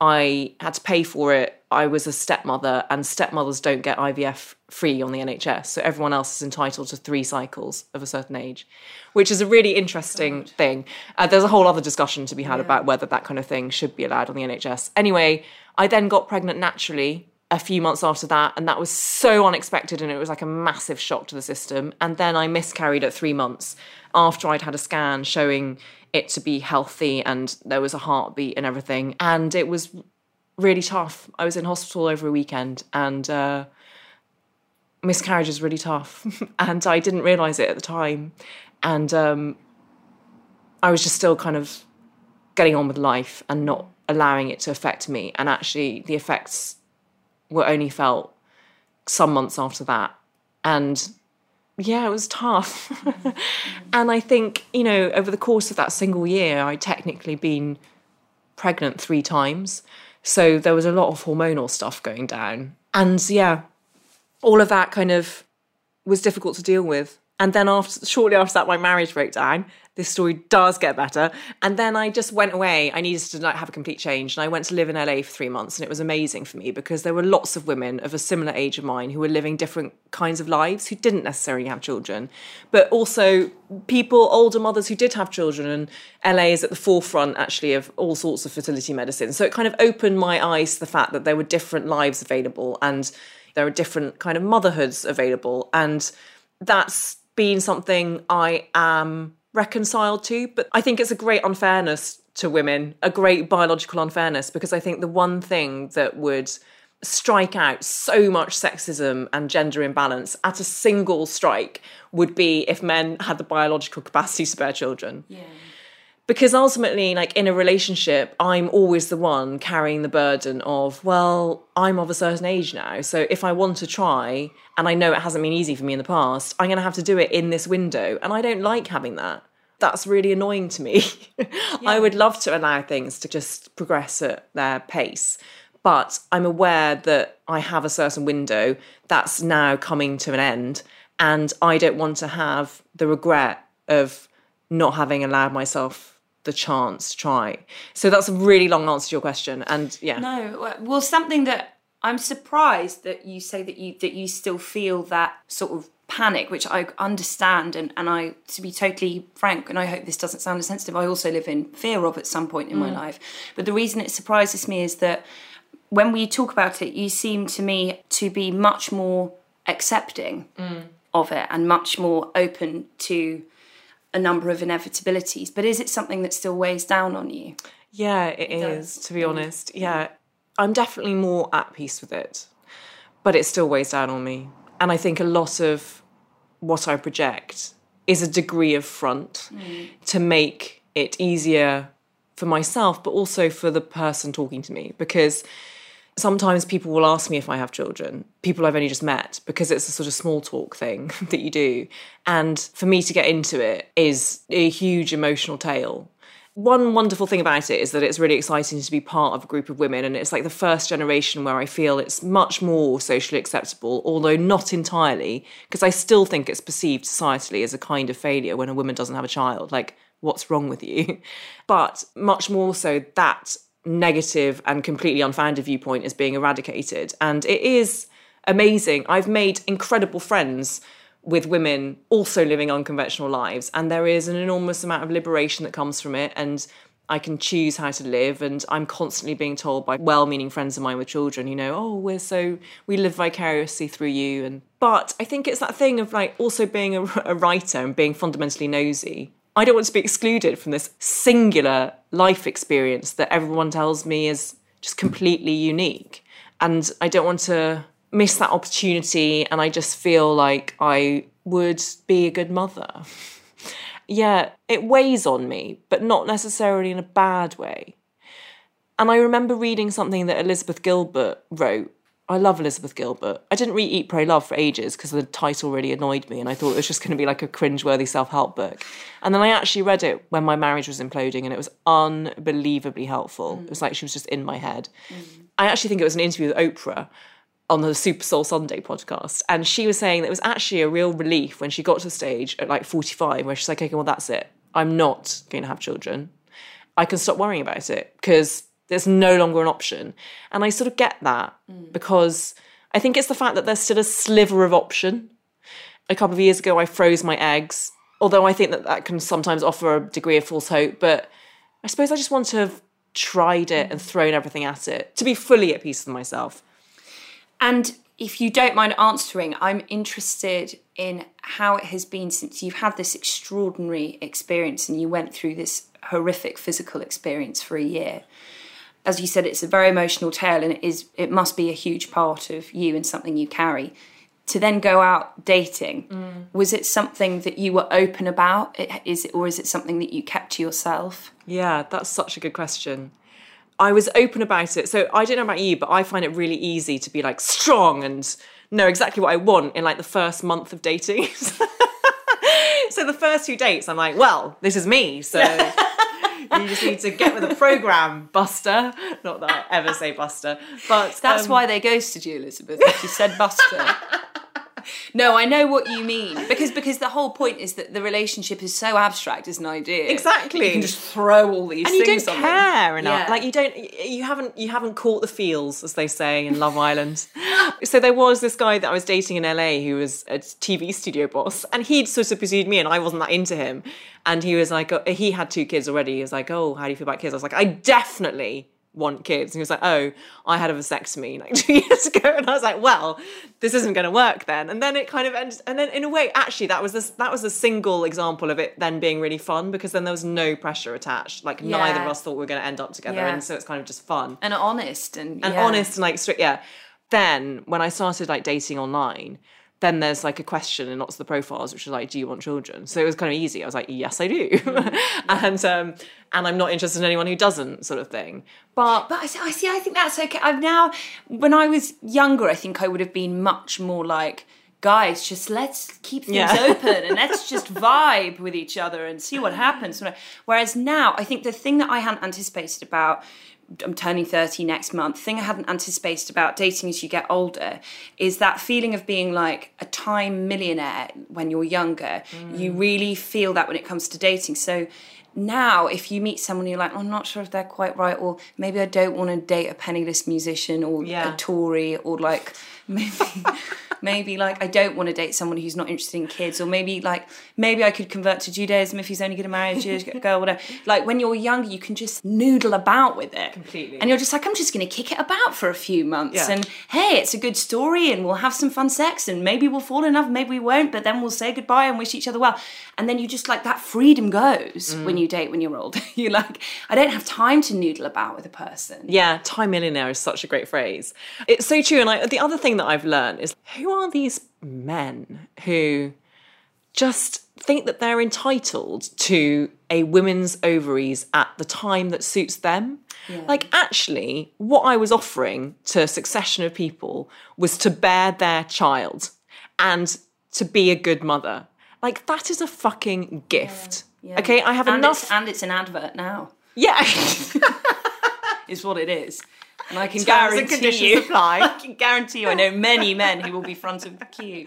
I had to pay for it. I was a stepmother, and stepmothers don't get IVF free on the NHS. So everyone else is entitled to three cycles of a certain age, which is a really interesting thing. Uh, there's a whole other discussion to be had about whether that kind of thing should be allowed on the NHS. Anyway, I then got pregnant naturally a few months after that, and that was so unexpected, and it was like a massive shock to the system. And then I miscarried at three months after I'd had a scan showing it to be healthy and there was a heartbeat and everything. And it was really tough. I was in hospital over a weekend and uh, miscarriage is really tough. [laughs] and I didn't realize it at the time. And um, I was just still kind of getting on with life and not allowing it to affect me. And actually, the effects were only felt some months after that. And yeah, it was tough. Mm-hmm. [laughs] and I think, you know, over the course of that single year, I'd technically been pregnant three times. So there was a lot of hormonal stuff going down. And yeah, all of that kind of was difficult to deal with. And then after shortly after that, my marriage broke down. This story does get better. And then I just went away. I needed to like have a complete change. And I went to live in LA for three months. And it was amazing for me because there were lots of women of a similar age of mine who were living different kinds of lives who didn't necessarily have children, but also people, older mothers who did have children. And LA is at the forefront actually of all sorts of fertility medicine. So it kind of opened my eyes to the fact that there were different lives available and there are different kind of motherhoods available. And that's been something I am reconciled to. But I think it's a great unfairness to women, a great biological unfairness, because I think the one thing that would strike out so much sexism and gender imbalance at a single strike would be if men had the biological capacity to bear children. Yeah. Because ultimately, like in a relationship, I'm always the one carrying the burden of, well, I'm of a certain age now. So if I want to try, and I know it hasn't been easy for me in the past, I'm going to have to do it in this window. And I don't like having that. That's really annoying to me. [laughs] I would love to allow things to just progress at their pace. But I'm aware that I have a certain window that's now coming to an end. And I don't want to have the regret of not having allowed myself the chance to try. So that's a really long answer to your question. And yeah. No, well, something that I'm surprised that you say that you that you still feel that sort of panic, which I understand, and and I to be totally frank, and I hope this doesn't sound insensitive. I also live in fear of at some point in my mm. life. But the reason it surprises me is that when we talk about it, you seem to me to be much more accepting mm. of it and much more open to a number of inevitabilities. But is it something that still weighs down on you? Yeah, it is, to be mm. honest. Yeah. I'm definitely more at peace with it, but it still weighs down on me. And I think a lot of what I project is a degree of front mm. to make it easier for myself, but also for the person talking to me. Because sometimes people will ask me if I have children, people I've only just met, because it's a sort of small talk thing [laughs] that you do. And for me to get into it is a huge emotional tale. One wonderful thing about it is that it's really exciting to be part of a group of women, and it's like the first generation where I feel it's much more socially acceptable, although not entirely, because I still think it's perceived societally as a kind of failure when a woman doesn't have a child. Like, what's wrong with you? [laughs] But much more so, that negative and completely unfounded viewpoint is being eradicated. And it is amazing. I've made incredible friends with women also living unconventional lives, and there is an enormous amount of liberation that comes from it. And I can choose how to live, and I'm constantly being told by well-meaning friends of mine with children, you know, oh, we're so we live vicariously through you. And but I think it's that thing of like also being a, a writer and being fundamentally nosy. I don't want to be excluded from this singular life experience that everyone tells me is just completely unique. And I don't want to miss that opportunity. And I just feel like I would be a good mother. [laughs] yeah, it weighs on me, but not necessarily in a bad way. And I remember reading something that Elizabeth Gilbert wrote I love Elizabeth Gilbert. I didn't read Eat, Pray, Love for ages because the title really annoyed me and I thought it was just going to be like a cringe-worthy self-help book. And then I actually read it when my marriage was imploding and it was unbelievably helpful. Mm. It was like she was just in my head. Mm. I actually think it was an interview with Oprah on the Super Soul Sunday podcast. And she was saying that it was actually a real relief when she got to the stage at like 45 where she's like, okay, well, that's it. I'm not going to have children. I can stop worrying about it because there's no longer an option. And I sort of get that mm. because I think it's the fact that there's still a sliver of option. A couple of years ago, I froze my eggs, although I think that that can sometimes offer a degree of false hope. But I suppose I just want to have tried it and thrown everything at it to be fully at peace with myself. And if you don't mind answering, I'm interested in how it has been since you've had this extraordinary experience and you went through this horrific physical experience for a year as you said, it's a very emotional tale, and it is it must be a huge part of you and something you carry. To then go out dating, mm. was it something that you were open about? Is it, or is it something that you kept to yourself? Yeah, that's such a good question. I was open about it. So I don't know about you, but I find it really easy to be like strong and know exactly what I want in like the first month of dating. [laughs] so the first few dates, I'm like, well, this is me. So [laughs] you just need to get with the program, Buster. Not that I ever say Buster, but That's um, why they ghosted you, Elizabeth. You said Buster. [laughs] no, I know what you mean because because the whole point is that the relationship is so abstract as an idea. Exactly. you can just throw all these and you things don't on them. care enough. Yeah. Like you don't, you haven't, you haven't caught the feels, as they say in Love Island. so there was this guy that I was dating in LA who was a TV studio boss, and he'd sort of pursued me, and I wasn't that into him. And he was like, oh, he had two kids already. He was like, oh, how do you feel about kids? I was like, I definitely want kids. And he was like, oh, I had a vasectomy like [laughs] two years ago. And I was like, well, this isn't going to work then. And then it kind of ended. And then in a way, actually, that was this, that was a single example of it then being really fun because then there was no pressure attached. Like neither of us thought we were going to end up together. Yeah. And so it's kind of just fun and honest and and yeah. honest and like straight. Yeah. Then when I started like dating online, then there's like a question in lots of the profiles which is like, "Do you want children?" So it was kind of easy. I was like, "Yes, I do," [laughs] and um, and I'm not interested in anyone who doesn't, sort of thing. But But I see, I see. I think that's okay. I've now, when I was younger, I think I would have been much more like, guys, just let's keep things Yeah. open and [laughs] let's just vibe with each other and see what happens. Whereas now, I think the thing that I hadn't anticipated about. I'm turning 30 next month. Thing I hadn't anticipated about dating as you get older is that feeling of being like a time millionaire when you're younger. Mm. You really feel that when it comes to dating. So now if you meet someone you're like i'm not sure if they're quite right or maybe i don't want to date a penniless musician or Yeah. a tory or like maybe maybe like i don't want to date someone who's not interested in kids or maybe like maybe i could convert to judaism if he's only going to marry a jewish girl whatever like when you're younger you can just noodle about with it Completely. and you're just like i'm just going to kick it about for a few months Yeah. and hey it's a good story and we'll have some fun sex and maybe we'll fall in love maybe we won't but then we'll say goodbye and wish each other well and then you just like that freedom goes Mm. when you date when you're old. [laughs] you're like i don't have time to noodle about with a person Yeah, time millionaire is such a great phrase. It's so true. And I, the other thing that I've learned is who are these men who just think that they're entitled to a woman's ovaries at the time that suits them? Like, actually, what I was offering to a succession of people was to bear their child and to be a good mother. Like, that is a fucking gift. Okay, I have and enough. it's, and it's an advert now yeah. [laughs] is what it is and i can Terms guarantee you apply. [laughs] i can guarantee you i know many men who will be front of the queue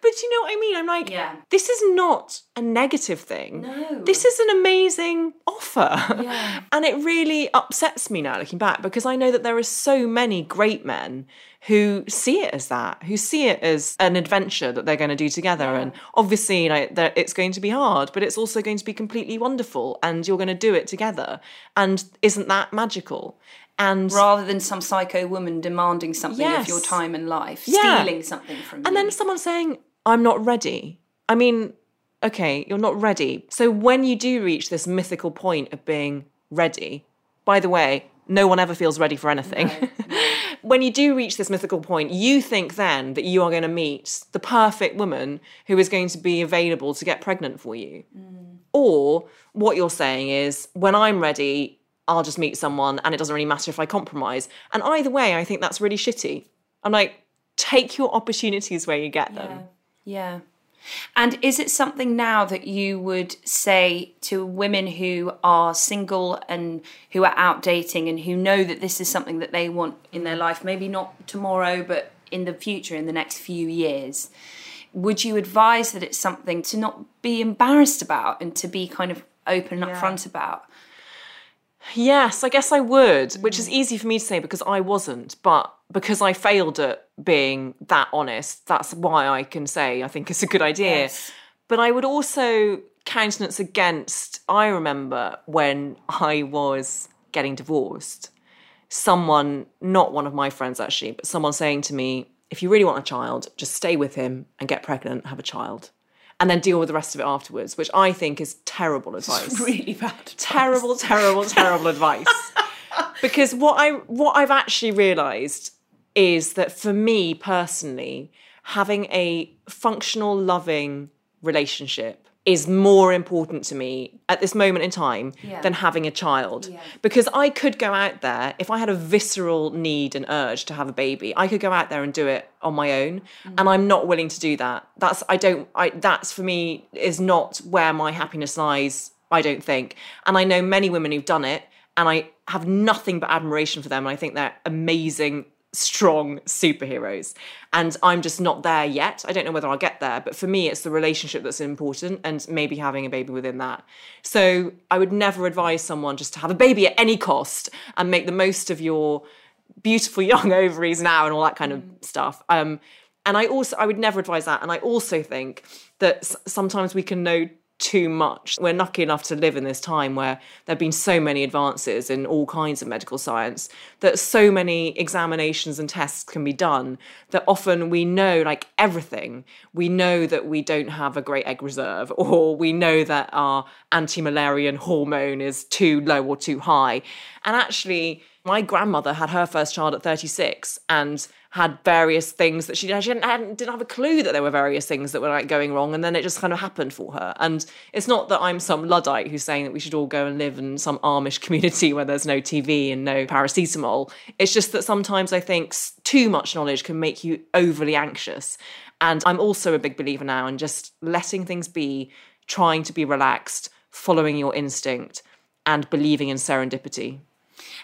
But you know what I mean? I'm like, Yeah. this is not a negative thing. No. This is an amazing offer. Yeah. [laughs] and it really upsets me now looking back because I know that there are so many great men who see it as that, who see it as an adventure that they're going to do together. And obviously, you know, it's going to be hard, but it's also going to be completely wonderful and you're going to do it together. And isn't that magical? And rather than some psycho woman demanding something Yes. of your time and life Yeah. stealing something from you And then someone saying, I'm not ready. I mean, okay, you're not ready. So when you do reach this mythical point of being ready, by the way, no one ever feels ready for anything. [laughs] when you do reach this mythical point, you think then that you are going to meet the perfect woman who is going to be available to get pregnant for you. Mm. Or what you're saying is, when I'm ready, I'll just meet someone and it doesn't really matter if I compromise. And either way, I think that's really shitty. I'm like, take your opportunities where you get them. Yeah. And is it something now that you would say to women who are single and who are out dating and who know that this is something that they want in their life, maybe not tomorrow, but in the future, in the next few years? Would you advise that it's something to not be embarrassed about and to be kind of open and upfront about? Yes, I guess I would, which is mm. easy for me to say because I wasn't, but because I failed at being that honest, that's why I can say I think it's a good idea. Yes. But I would also countenance against, I remember when I was getting divorced, someone, not one of my friends actually, but someone saying to me, if you really want a child, just stay with him and get pregnant, have a child. And then deal with the rest of it afterwards, which I think is terrible advice Really bad. terrible, terrible, [laughs] terrible advice. Because what I what I've actually realised is that for me personally, having a functional, loving relationship is more important to me at this moment in time Yeah. than having a child. Yeah. Because I could go out there, if I had a visceral need and urge to have a baby, I could go out there and do it on my own. Mm. And I'm not willing to do that. That's I don't I that's for me is not where my happiness lies I don't think. And I know many women who've done it, and I have nothing but admiration for them. And I think they're amazing, strong superheroes. And I'm just not there yet. I don't know whether I'll get there, but for me, it's the relationship that's important and maybe having a baby within that. So I would never advise someone just to have a baby at any cost and make the most of your beautiful [laughs] young ovaries now and all that kind of stuff. Um, and I also, I would never advise that. And I also think that s- sometimes we can know too much. We're lucky enough to live in this time where there have been so many advances in all kinds of medical science that so many examinations and tests can be done that often we know like everything. We know that we don't have a great egg reserve, [laughs] or we know that our anti Müllerian hormone is too low or too high. And actually, my grandmother had her first child at 36 and had various things that she, she didn't, didn't have a clue that there were various things that were like going wrong and then it just kind of happened for her. And it's not that i'm some luddite who's saying that we should all go and live in some amish community where there's no tv and no paracetamol. It's just that sometimes i think too much knowledge can make you overly anxious. And i'm also a big believer now in just letting things be trying to be relaxed following your instinct and believing in serendipity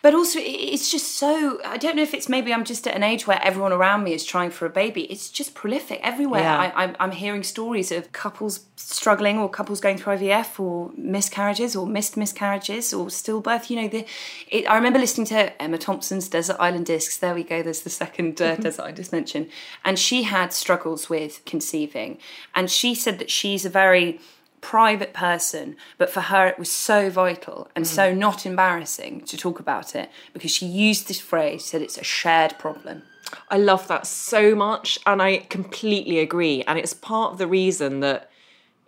But also, it's just so. I don't know if it's maybe I'm just at an age where everyone around me is trying for a baby. It's just prolific everywhere. Yeah. I, I'm, I'm hearing stories of couples struggling or couples going through IVF or miscarriages or missed miscarriages or stillbirth. You know, the, it, I remember listening to Emma Thompson's Desert Island Discs. There we go, there's the second uh, desert I just mentioned. And she had struggles with conceiving. And she said that she's a very private person, but for her it was so vital and so mm. not embarrassing to talk about it because she used this phrase, said it's a shared problem. I love that so much, and I completely agree. And it's part of the reason that,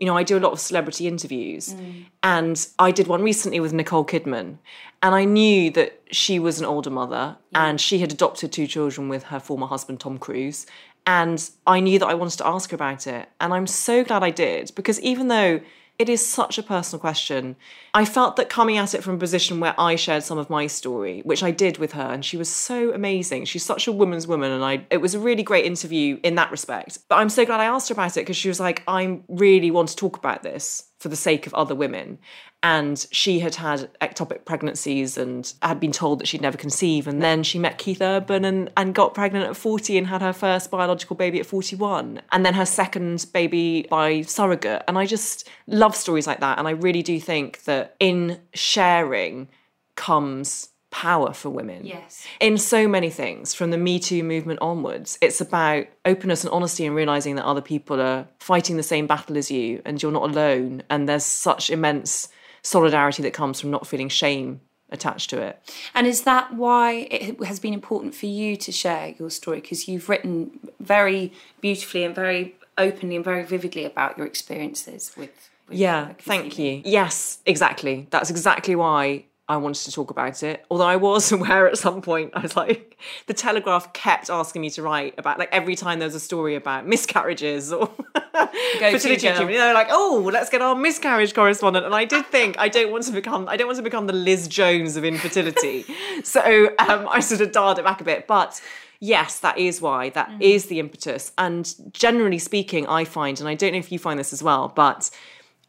you know, I do a lot of celebrity interviews, mm. and I did one recently with Nicole Kidman, and I knew that she was an older mother, and she had adopted two children with her former husband Tom Cruise, and I knew that I wanted to ask her about it, and I'm so glad I did because even though it is such a personal question. I felt that coming at it from a position where I shared some of my story, which I did with her, and she was so amazing. She's such a woman's woman, and I it was a really great interview in that respect. But I'm so glad I asked her about it because she was like, I really want to talk about this for the sake of other women. And she had had ectopic pregnancies and had been told that she'd never conceive. And then she met Keith Urban and, and got pregnant at 40 and had her first biological baby at 41. And then her second baby by surrogate. And I just love stories like that. And I really do think that in sharing comes power for women. Yes. In so many things, from the Me Too movement onwards, it's about openness and honesty and realizing that other people are fighting the same battle as you and you're not alone. And there's such immense solidarity that comes from not feeling shame attached to it. And is that why it has been important for you to share your story? Because you've written very beautifully and very openly and very vividly about your experiences with. with Yeah, thank you. Yes, exactly. That's exactly why I wanted to talk about it. Although I was [laughs] aware at some point, I was like, the Telegraph kept asking me to write about, like, every time there was a story about miscarriages or [laughs] [laughs] fertility treatment, you know, like, oh, let's get our miscarriage correspondent. And I did think I don't want to become, I don't want to become the Liz Jones of infertility. so um, I sort of dialed it back a bit, but. Yes, that is why. That is the impetus. And generally speaking, I find, and I don't know if you find this as well, but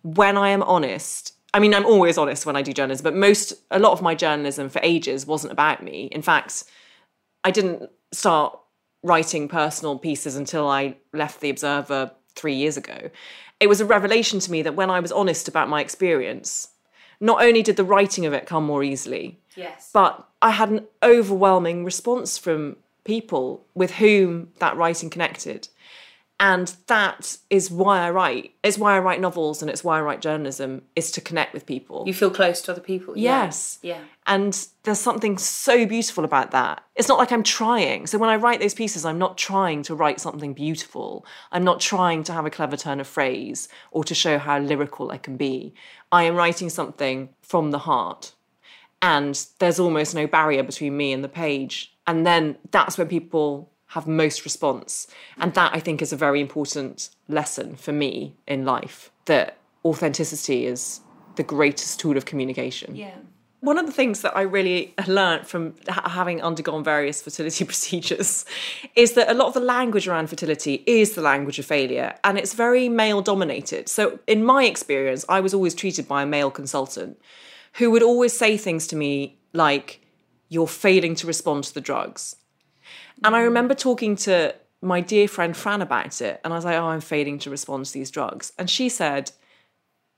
when I am honest, I mean, I'm always honest when I do journalism, but most, a lot of my journalism for ages wasn't about me. In fact, I didn't start writing personal pieces until I left The Observer three years ago. It was a revelation to me that when I was honest about my experience, not only did the writing of it come more easily, Yes. but I had an overwhelming response from people with whom that writing connected. And that is why I write. It's why I write novels and it's why I write journalism, is to connect with people. you feel close to other people. yeah. Yes. Yeah. And there's something so beautiful about that. It's not like I'm trying. So when I write those pieces, I'm not trying to write something beautiful. I'm not trying to have a clever turn of phrase or to show how lyrical I can be. I am writing something from the heart. And there's almost no barrier between me and the page. And then that's when people have most response. And that I think is a very important lesson for me in life that authenticity is the greatest tool of communication. Yeah. one of the things that I really learned from ha- having undergone various fertility [laughs] procedures is that a lot of the language around fertility is the language of failure and it's very male dominated. So, in my experience, I was always treated by a male consultant who would always say things to me like, You're failing to respond to the drugs. And I mm. remember talking to my dear friend Fran about it, and I was like, Oh, I'm failing to respond to these drugs. And she said,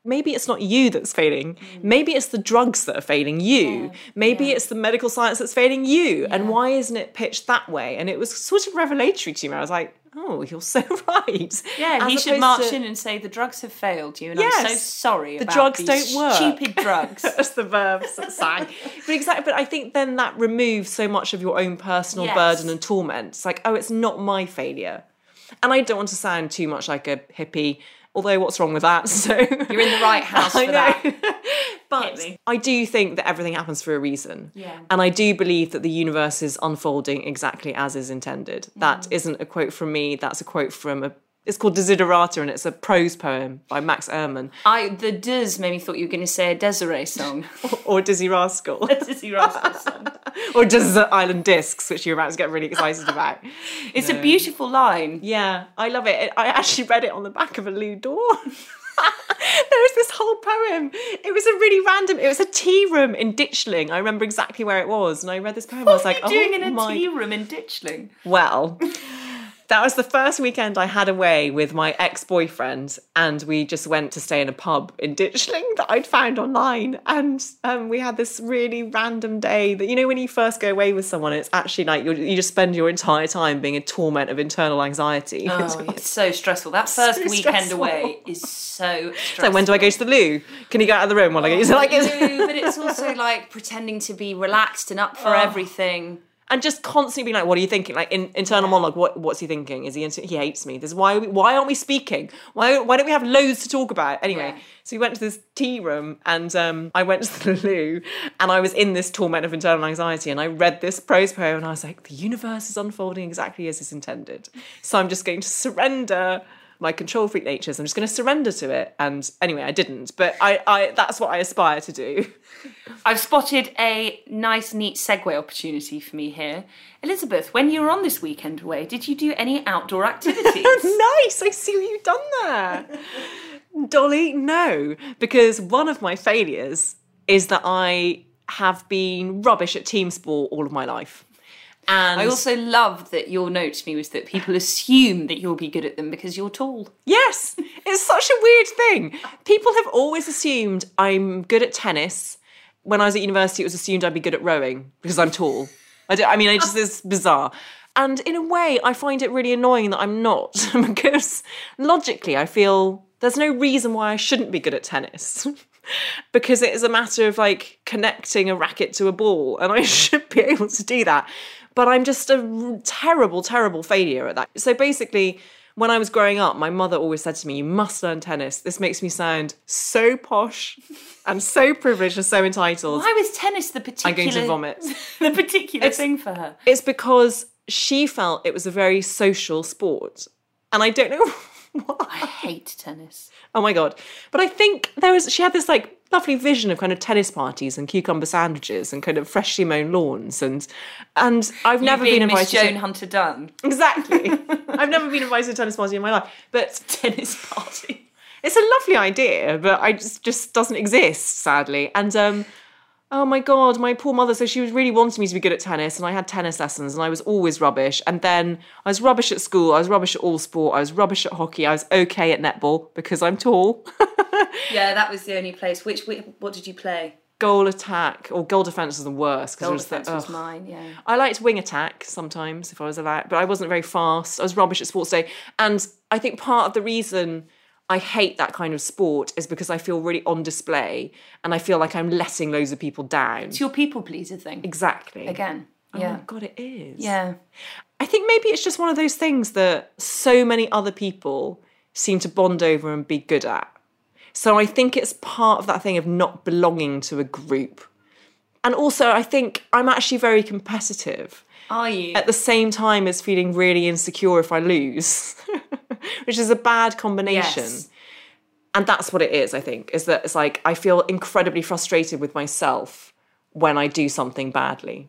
maybe it's not you that's failing. Mm. Maybe it's the drugs that are failing you. Maybe it's the medical science that's failing you. And why isn't it pitched that way? And it was sort of revelatory to me. I was like, oh, you're so [laughs] right. Yeah, As he should march to- in and say the drugs have failed you, and I'm so sorry. The about drugs these don't work." Stupid drugs. [laughs] That's the Verve's that sang. But exactly, but I think then that removes so much of your own personal Yes. burden and torment. It's like, oh, it's not my failure. And I don't want to sound too much like a hippie, although what's wrong with that? [laughs] So You're in the right [laughs] house for I know. that. [laughs] but I do think that everything happens for a reason. Yeah. And I do believe that the universe is unfolding exactly as is intended. That Mm. isn't a quote from me, that's a quote from a it's called Desiderata and it's a prose poem by Max Ehrmann I the does made me thought you were going to say a Desiree song. or Dizzee Rascal Dizzee Rascal song. [laughs] or Desert Island Discs, which you're about to get really excited about. [laughs] It's a beautiful line. Yeah, I love it. I actually read it on the back of a Lou Dawn. [laughs] there was this whole poem. It was a really random. It was a tea room in Ditchling. I remember exactly where it was, and I read this poem. I was What like, are you doing "Oh in a my tea room in Ditchling? well." That was the first weekend I had away with my ex boyfriend, and we just went to stay in a pub in Ditchling that I'd found online. And um, we had this really random day that, you know, when you first go away with someone, it's actually like you're, you just spend your entire time being a torment of internal anxiety. Oh, [laughs] it's so stressful. That first So weekend stressful. away is so stressful. So when do I go to the loo? Can you go out of the room while I go? It's like it's, [laughs] No, but it's also like pretending to be relaxed and up for Oh. everything. And just constantly being like, "What are you thinking?" Like in, internal monologue. What What's he thinking? Is he into, he hates me? This why are we, why aren't we speaking? Why Why don't we have loads to talk about? Anyway, Yeah. so we went to this tea room, and um, I went to the [laughs] loo, and I was in this torment of internal anxiety, and I read this prose poem, and I was like, "The universe is unfolding exactly as it's intended." So I'm just going to surrender. My control freak natures. I'm just going to surrender to it. And anyway, I didn't, but I, I that's what I aspire to do. [laughs] I've spotted a nice, neat segue opportunity for me here. Elizabeth, when you were on this weekend away, did you do any outdoor [laughs] activities? [laughs] nice. I see what you've done there. Dolly, no, because one of my failures is that I have been rubbish at team sport all of my life. And I also love that your note to me was that people assume that you'll be good at them because you're tall. yes, it's such a weird thing. People have always assumed I'm good at tennis. When I was at university, it was assumed I'd be good at rowing because I'm tall. I, don't- I mean, it just [laughs] is bizarre. And in a way, I find it really annoying that I'm not [laughs] because logically, I feel there's no reason why I shouldn't be good at tennis. [laughs] because it is a matter of like connecting a racket to a ball, and I should be able to do that. But I'm just a terrible, terrible failure at that. So basically, when I was growing up, my mother always said to me, You must learn tennis. This makes me sound so posh and so privileged and so entitled. Why was tennis the particular I'm going to vomit. [laughs] the particular thing for her? It's because she felt it was a very social sport. And I don't know [laughs] why. I hate tennis. Oh my god! But I think there was she had this like lovely vision of kind of tennis parties and cucumber sandwiches and kind of freshly mown lawns and and I've never Being been Miss invited. Joan to, Hunter Dunn. exactly. [laughs] I've never been invited to a tennis party in my life, but Tennis party. it's a lovely idea, but I just just doesn't exist sadly. And um, oh my god, my poor mother. So she was really wanting me to be good at tennis, and I had tennis lessons, and I was always rubbish. And then I was rubbish at school. I was rubbish at all sport. I was rubbish at hockey. I was okay at netball because I'm tall. [laughs] Yeah, that was the only place. Which, which what did you play? goal attack or goal defense is the worst. 'cause it Goal was the- defense was mine. Yeah. I liked wing attack sometimes if I was allowed, but I wasn't very fast. I was rubbish at sports day. And I think part of the reason I hate that kind of sport is because I feel really on display and I feel like I'm letting loads of people down. It's your people pleaser thing. Exactly. Again. Oh Yeah. my God, it is. Yeah. I think maybe it's just one of those things that so many other people seem to bond over and be good at. So I think it's part of that thing of not belonging to a group. And also, I think I'm actually very competitive Are you? at the same time as feeling really insecure if I lose, [laughs] which is a bad combination. Yes. And that's what it is, I think, is that it's like I feel incredibly frustrated with myself when I do something badly.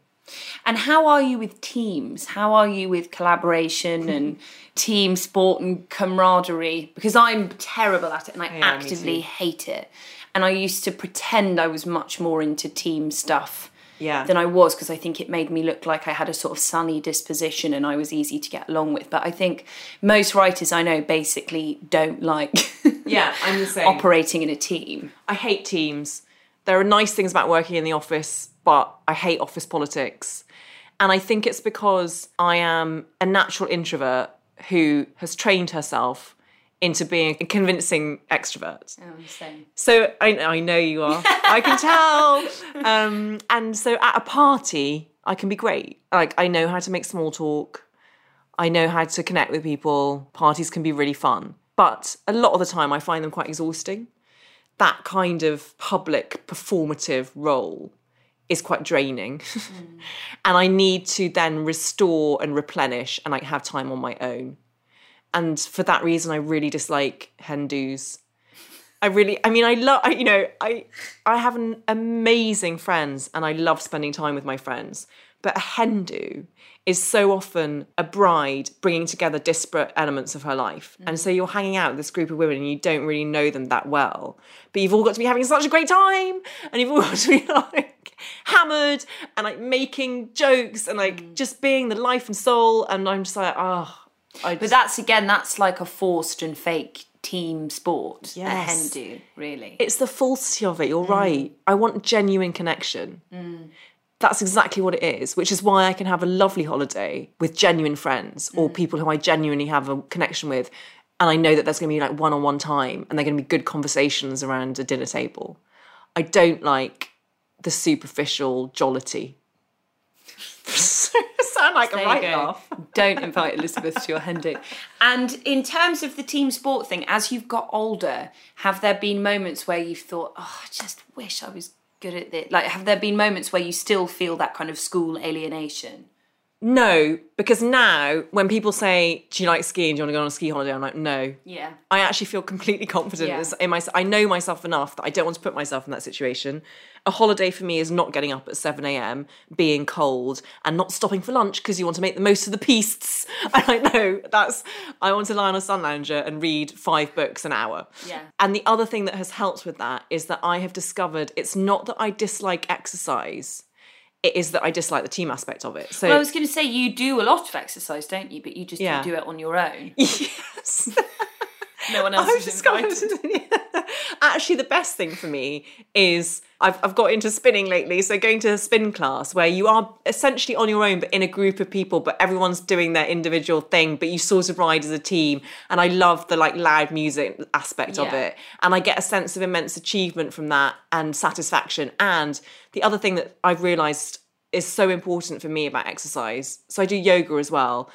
And how are you with teams? How are you with collaboration [laughs] and team sport and camaraderie? Because I'm terrible at it and I Yeah, actively hate it. And I used to pretend I was much more into team stuff Yeah. than I was because I think it made me look like I had a sort of sunny disposition and I was easy to get along with. But I think most writers I know basically don't like [laughs] Yeah, I'm the same. operating in a team. I hate teams. There are nice things about working in the office, but I hate office politics. And I think it's because I am a natural introvert who has trained herself into being a convincing extrovert. So I, I know you are. I can tell. [laughs] Um, and so at a party, I can be great. Like I know how to make small talk. I know how to connect with people. Parties can be really fun. But a lot of the time, I find them quite exhausting. That kind of public performative role is quite draining. [laughs] Mm. and I need to then restore and replenish and like have time on my own. And for that reason, I really dislike hen do's. I really, I mean, I love, I, you know, I, I have an amazing friends and I love spending time with my friends. But a hen do is so often a bride bringing together disparate elements of her life. Mm. And so you're hanging out with this group of women and you don't really know them that well. But you've all got to be having such a great time and you've all got to be [laughs] like hammered and like making jokes and like mm. just being the life and soul. And I'm just like, oh, I But that's again, that's like a forced and fake team sport. A Yes. hen do, really. it's the falsity of it. You're mm. right. I want genuine connection. That's exactly what it is, which is why I can have a lovely holiday with genuine friends or mm. people who I genuinely have a connection with. And I know that there's going to be like one on one time and they're going to be good conversations around a dinner table. I don't like the superficial jollity. [laughs] Sound like a right laugh. Don't invite Elizabeth to your [laughs] hen do. And in terms of the team sport thing, as you've got older, have there been moments where you've thought, oh, I just wish I was good at this? Like, have there been moments where you still feel that kind of school alienation? No, because now when people say, "Do you like skiing? Do you want to go on a ski holiday?" I'm like, "No." Yeah. I actually feel completely confident Yeah. in myself. I know myself enough that I don't want to put myself in that situation. A holiday for me is not getting up at 7 a.m., being cold, and not stopping for lunch because you want to make the most of the pistes. [laughs] And I know that's, I want to lie on a sun lounger and read five books an hour. Yeah. And the other thing that has helped with that is that I have discovered it's not that I dislike exercise, it is that I dislike the team aspect of it. So, Well, I was going to say you do a lot of exercise, don't you? But you just Yeah. do it on your own. [laughs] yes. [laughs] No one [laughs] else I've is discovered- invited. [laughs] Actually, the best thing for me is I've, I've got into spinning lately. So, going to a spin class where you are essentially on your own, but in a group of people, but everyone's doing their individual thing, but you sort of ride as a team. And I love the like loud music aspect of it. And I get a sense of immense achievement from that and satisfaction. And the other thing that I've realized is so important for me about exercise. So, I do yoga as well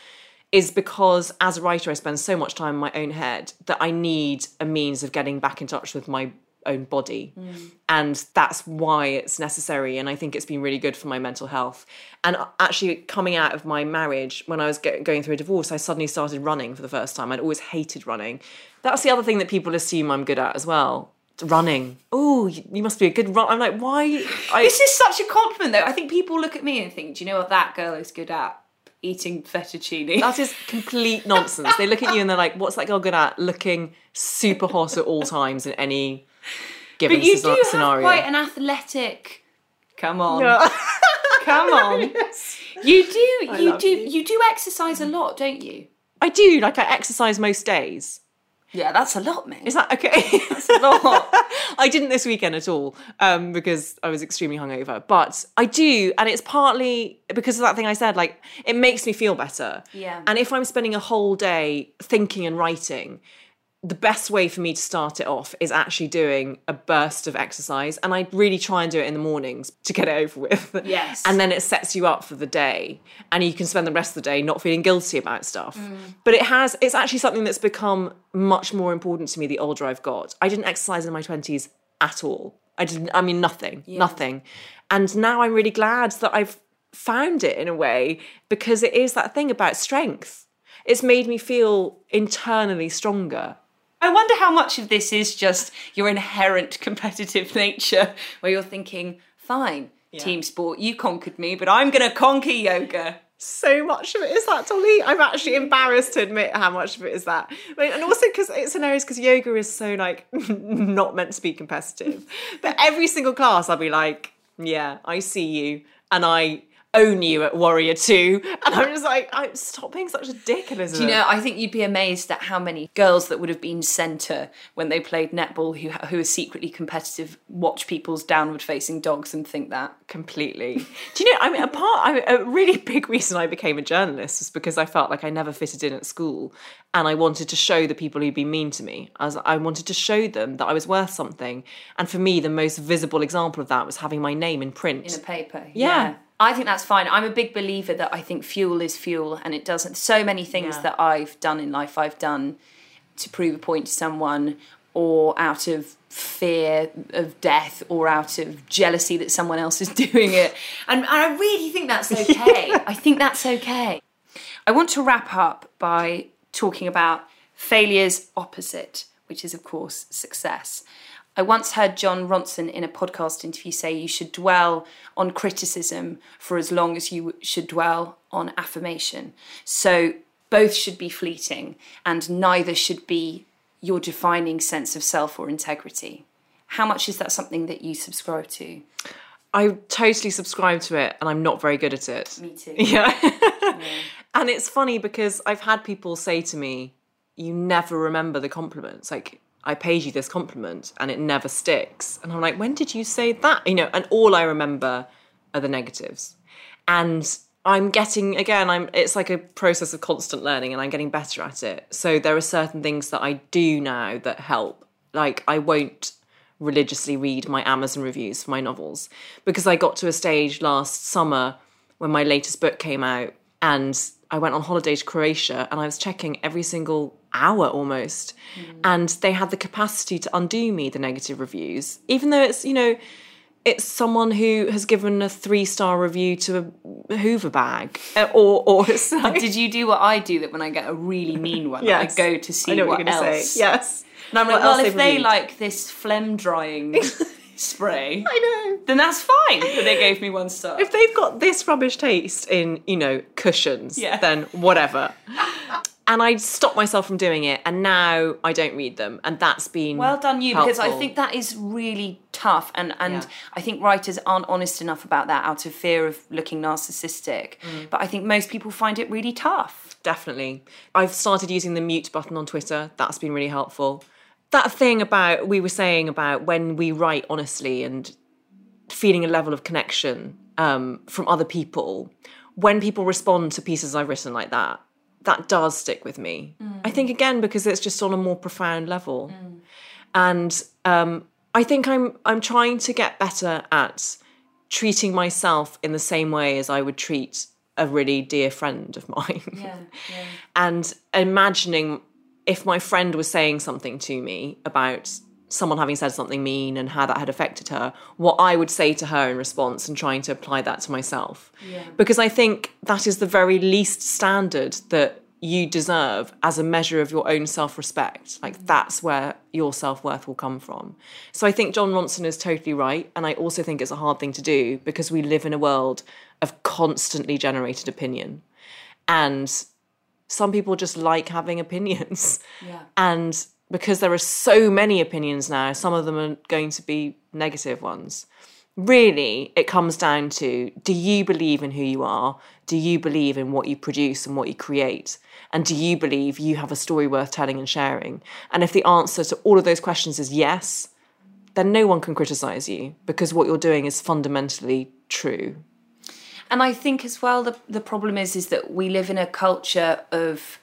is because as a writer, I spend so much time in my own head that I need a means of getting back in touch with my own body. Mm. And that's why it's necessary. And I think it's been really good for my mental health. And actually, coming out of my marriage, when I was go- going through a divorce, I suddenly started running for the first time. I'd always hated running. That's the other thing that people assume I'm good at as well. Running. Oh, you you must be a good run. I'm like, why? I, This is such a compliment, though. I think people look at me and think, do you know what that girl is good at? Eating fettuccine. That is complete nonsense. They look at you and they're like, "What's that girl good at? Looking super hot at all times in any given but you do scenario." have quite an athletic. Come on, [laughs] come on. [laughs] You do, you do, you. you do exercise a lot, don't you? I do. Like I exercise most days. Yeah, that's a lot, man. Is that okay? [laughs] That's a lot. [laughs] I didn't this weekend at all um, because I was extremely hungover. But I do, and it's partly because of that thing I said. Like it makes me feel better. Yeah. And if I'm spending a whole day thinking and writing, the best way for me to start it off is actually doing a burst of exercise, and I really try and do it in the mornings to get it over with. Yes. And then it sets you up for the day, and you can spend the rest of the day not feeling guilty about stuff. Mm. But it has, it's actually something that's become much more important to me the older I've got. I didn't exercise in my 20s at all. I didn't, I mean, nothing, nothing. And now I'm really glad that I've found it in a way because it is that thing about strength. It's made me feel internally stronger. I wonder how much of this is just your inherent competitive [laughs] nature, where you're thinking, fine, team sport. You conquered me, but I'm going to conquer yoga. so much of it is that Dolly. I'm actually embarrassed to admit how much of it is that. I mean, and also because it's hilarious because yoga is so like [laughs] not meant to be competitive. But every single class I'll be like, yeah, I see you. And I own you at Warrior 2. And I'm just like, I stop being such a dick, Elizabeth. Do you know, I think you'd be amazed at how many girls that would have been centre when they played netball who who are secretly competitive watch people's downward facing dogs and think that. completely. Do you know? I mean, a part, I mean, a really big reason I became a journalist was because I felt like I never fitted in at school, and I wanted to show the people who'd been mean to me. As I wanted to show them that I was worth something. And for me, the most visible example of that was having my name in print. in a paper. Yeah. I think that's fine. I'm a big believer that I think fuel is fuel and it doesn't so many things Yeah. that I've done in life I've done to prove a point to someone or out of fear of death or out of jealousy that someone else is [laughs] doing it. And, and I really think that's [laughs] okay. I think that's okay. I want to wrap up by talking about failure's opposite, which is, of course, success. I once heard Jon Ronson in a podcast interview say you should dwell on criticism for as long as you should dwell on affirmation. So both should be fleeting, and neither should be your defining sense of self or integrity. How much is that something that you subscribe to? I totally subscribe to it, and I'm not very good at it. Me too. [laughs] Yeah. and it's funny because I've had people say to me, You never remember the compliments. Like, I paid you this compliment and it never sticks. And I'm like, When did you say that? You know, and all I remember are the negatives. And I'm getting, again, I'm it's like a process of constant learning and I'm getting better at it. So there are certain things that I do now that help. Like, I won't religiously read my Amazon reviews for my novels because I got to a stage last summer when my latest book came out and I went on holiday to Croatia and I was checking every single hour almost and they had the capacity to undo me the negative reviews even though it's you know it's someone who has given a three star review to a Hoover bag Uh, or or like, Did you do what I do that when I get a really mean one, Yes. I go to see what, what, you're else? say yes And I'm like, well, if they've reviewed? like this phlegm drying [laughs] spray, I know then that's fine that they gave me one star. if they've got this rubbish taste in, you know, cushions, Yeah. then whatever. [laughs] and I stopped myself from doing it, and now I don't read them, and that's been well done you, because I think that is really tough, and and Yeah. I think writers aren't honest enough about that out of fear of looking narcissistic. Mm. But I think most people find it really tough. definitely. I've started using the mute button on Twitter. That's been really helpful. That thing about we were saying about when we write honestly and feeling a level of connection um, from other people, when people respond to pieces I've written like that, that does stick with me. I think again because it's just on a more profound level, and um, I think I'm I'm trying to get better at treating myself in the same way as I would treat a really dear friend of [laughs] mine. Yeah, yeah. and imagining if my friend was saying something to me about someone having said something mean and how that had affected her, what I would say to her in response and trying to apply that to myself. Because I think that is the very least standard that you deserve as a measure of your own self respect. Like mm. that's where your self worth will come from. So I think Jon Ronson is totally right. And I also think it's a hard thing to do because we live in a world of constantly generated opinion. And some people just like having opinions. Yeah. And because there are so many opinions now, some of them are going to be negative ones. Really, it comes down to do you believe in who you are? Do you believe in what you produce and what you create? And do you believe you have a story worth telling and sharing? And if the answer to all of those questions is yes, then no one can criticize you because what you're doing is fundamentally true. And I think as well the the problem is is that we live in a culture of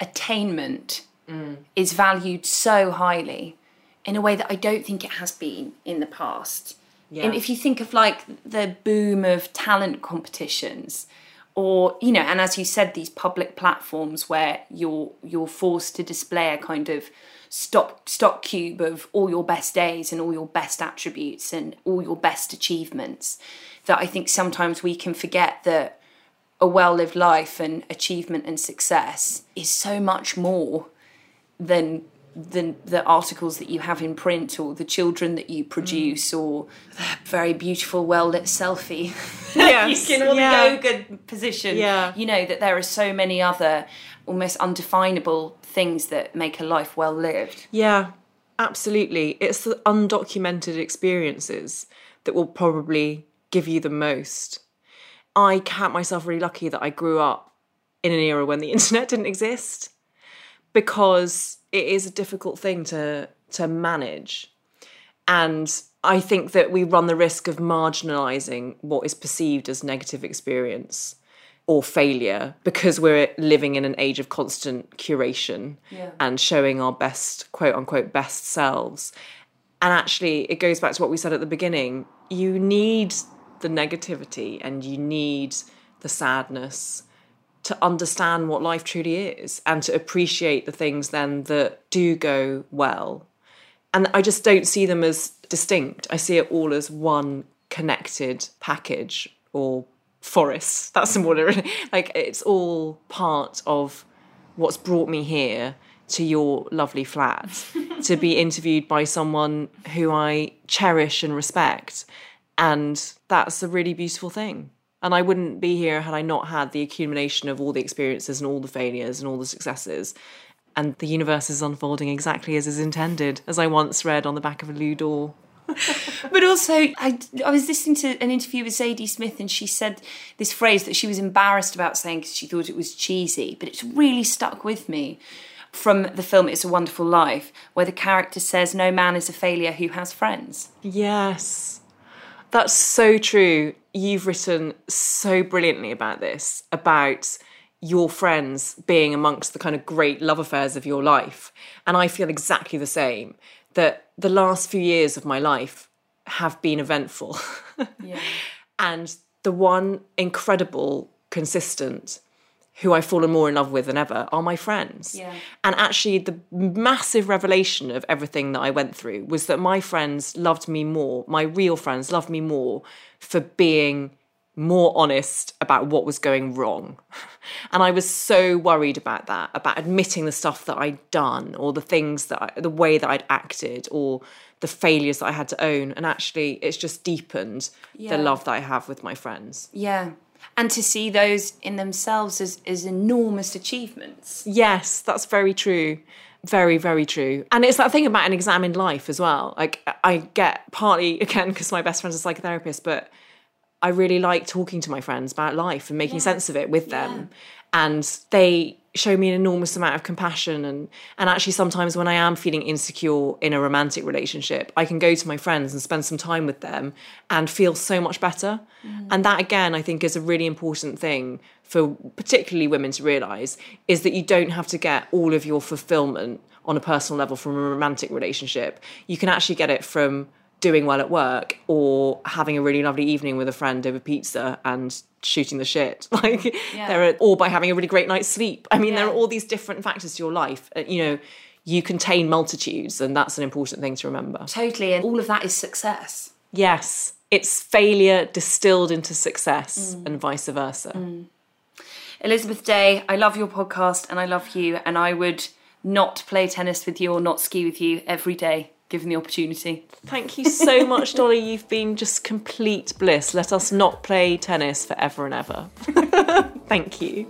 attainment Mm. is valued so highly in a way that I don't think it has been in the past. Yeah. And if you think of like the boom of talent competitions or you know and as you said these public platforms where you're you're forced to display a kind of stock stock cube of all your best days and all your best attributes and all your best achievements that I think sometimes we can forget that a well lived life and achievement and success is so much more than the the articles that you have in print or the children that you produce mm. or the very beautiful well lit selfie Yes, you can or yeah. the yoga position Yeah. you know that there are so many other almost undefinable things that make a life well lived Yeah, absolutely. It's the undocumented experiences that will probably give you the most. I count myself really lucky that I grew up in an era when the [laughs] internet didn't exist because it is a difficult thing to to manage. And I think that we run the risk of marginalizing what is perceived as negative experience or failure because we're living in an age of constant curation and showing our best, quote unquote, best selves. And actually, it goes back to what we said at the beginning you need the negativity and you need the sadness to understand what life truly is and to appreciate the things then that do go well. And I just don't see them as distinct. I see it all as one connected package or forest. [laughs] That's more really like it's all part of what's brought me here to your lovely flat [laughs] to be interviewed by someone who I cherish and respect. And that's a really beautiful thing. And I wouldn't be here had I not had the accumulation of all the experiences and all the failures and all the successes. And the universe is unfolding exactly as is intended, as I once read on the back of a loo door. [laughs] But also, I, I was listening to an interview with Zadie Smith, and she said this phrase that she was embarrassed about saying because she thought it was cheesy, but it's really stuck with me from the film It's a Wonderful Life, where the character says, No man is a failure who has friends. Yes. That's so true. You've written so brilliantly about this, about your friends being amongst the kind of great love affairs of your life. And I feel exactly the same that the last few years of my life have been eventful. [laughs] and the one incredible, consistent, who I've fallen more in love with than ever are my friends. Yeah. And actually, the massive revelation of everything that I went through was that my friends loved me more, my real friends loved me more for being more honest about what was going wrong. [laughs] And I was so worried about that, about admitting the stuff that I'd done or the things that I, the way that I'd acted or the failures that I had to own. And actually, it's just deepened Yeah. the love that I have with my friends. Yeah. And to see those in themselves as, as enormous achievements. Yes, that's very true. Very, very true. And it's that thing about an examined life as well. Like, I get partly, again, because my best friend's a psychotherapist, but I really like talking to my friends about life and making sense of it with them. And they show me an enormous amount of compassion and and actually sometimes when I am feeling insecure in a romantic relationship, I can go to my friends and spend some time with them and feel so much better. Mm-hmm. And that again I think is a really important thing for particularly women to realize is that you don't have to get all of your fulfillment on a personal level from a romantic relationship. You can actually get it from doing well at work or having a really lovely evening with a friend over pizza and shooting the shit. [laughs] Like there are or by having a really great night's sleep. I mean there are all these different factors to your life. Uh, you know you contain multitudes and that's an important thing to remember. Totally. And all of that is success. yes it's failure distilled into success and vice versa. Elizabeth Day, I love your podcast and I love you, and I would not play tennis with you or not ski with you every day, given the opportunity. thank you so much [laughs] dolly. You've been just complete bliss. Let us not play tennis forever and ever. [laughs] Thank you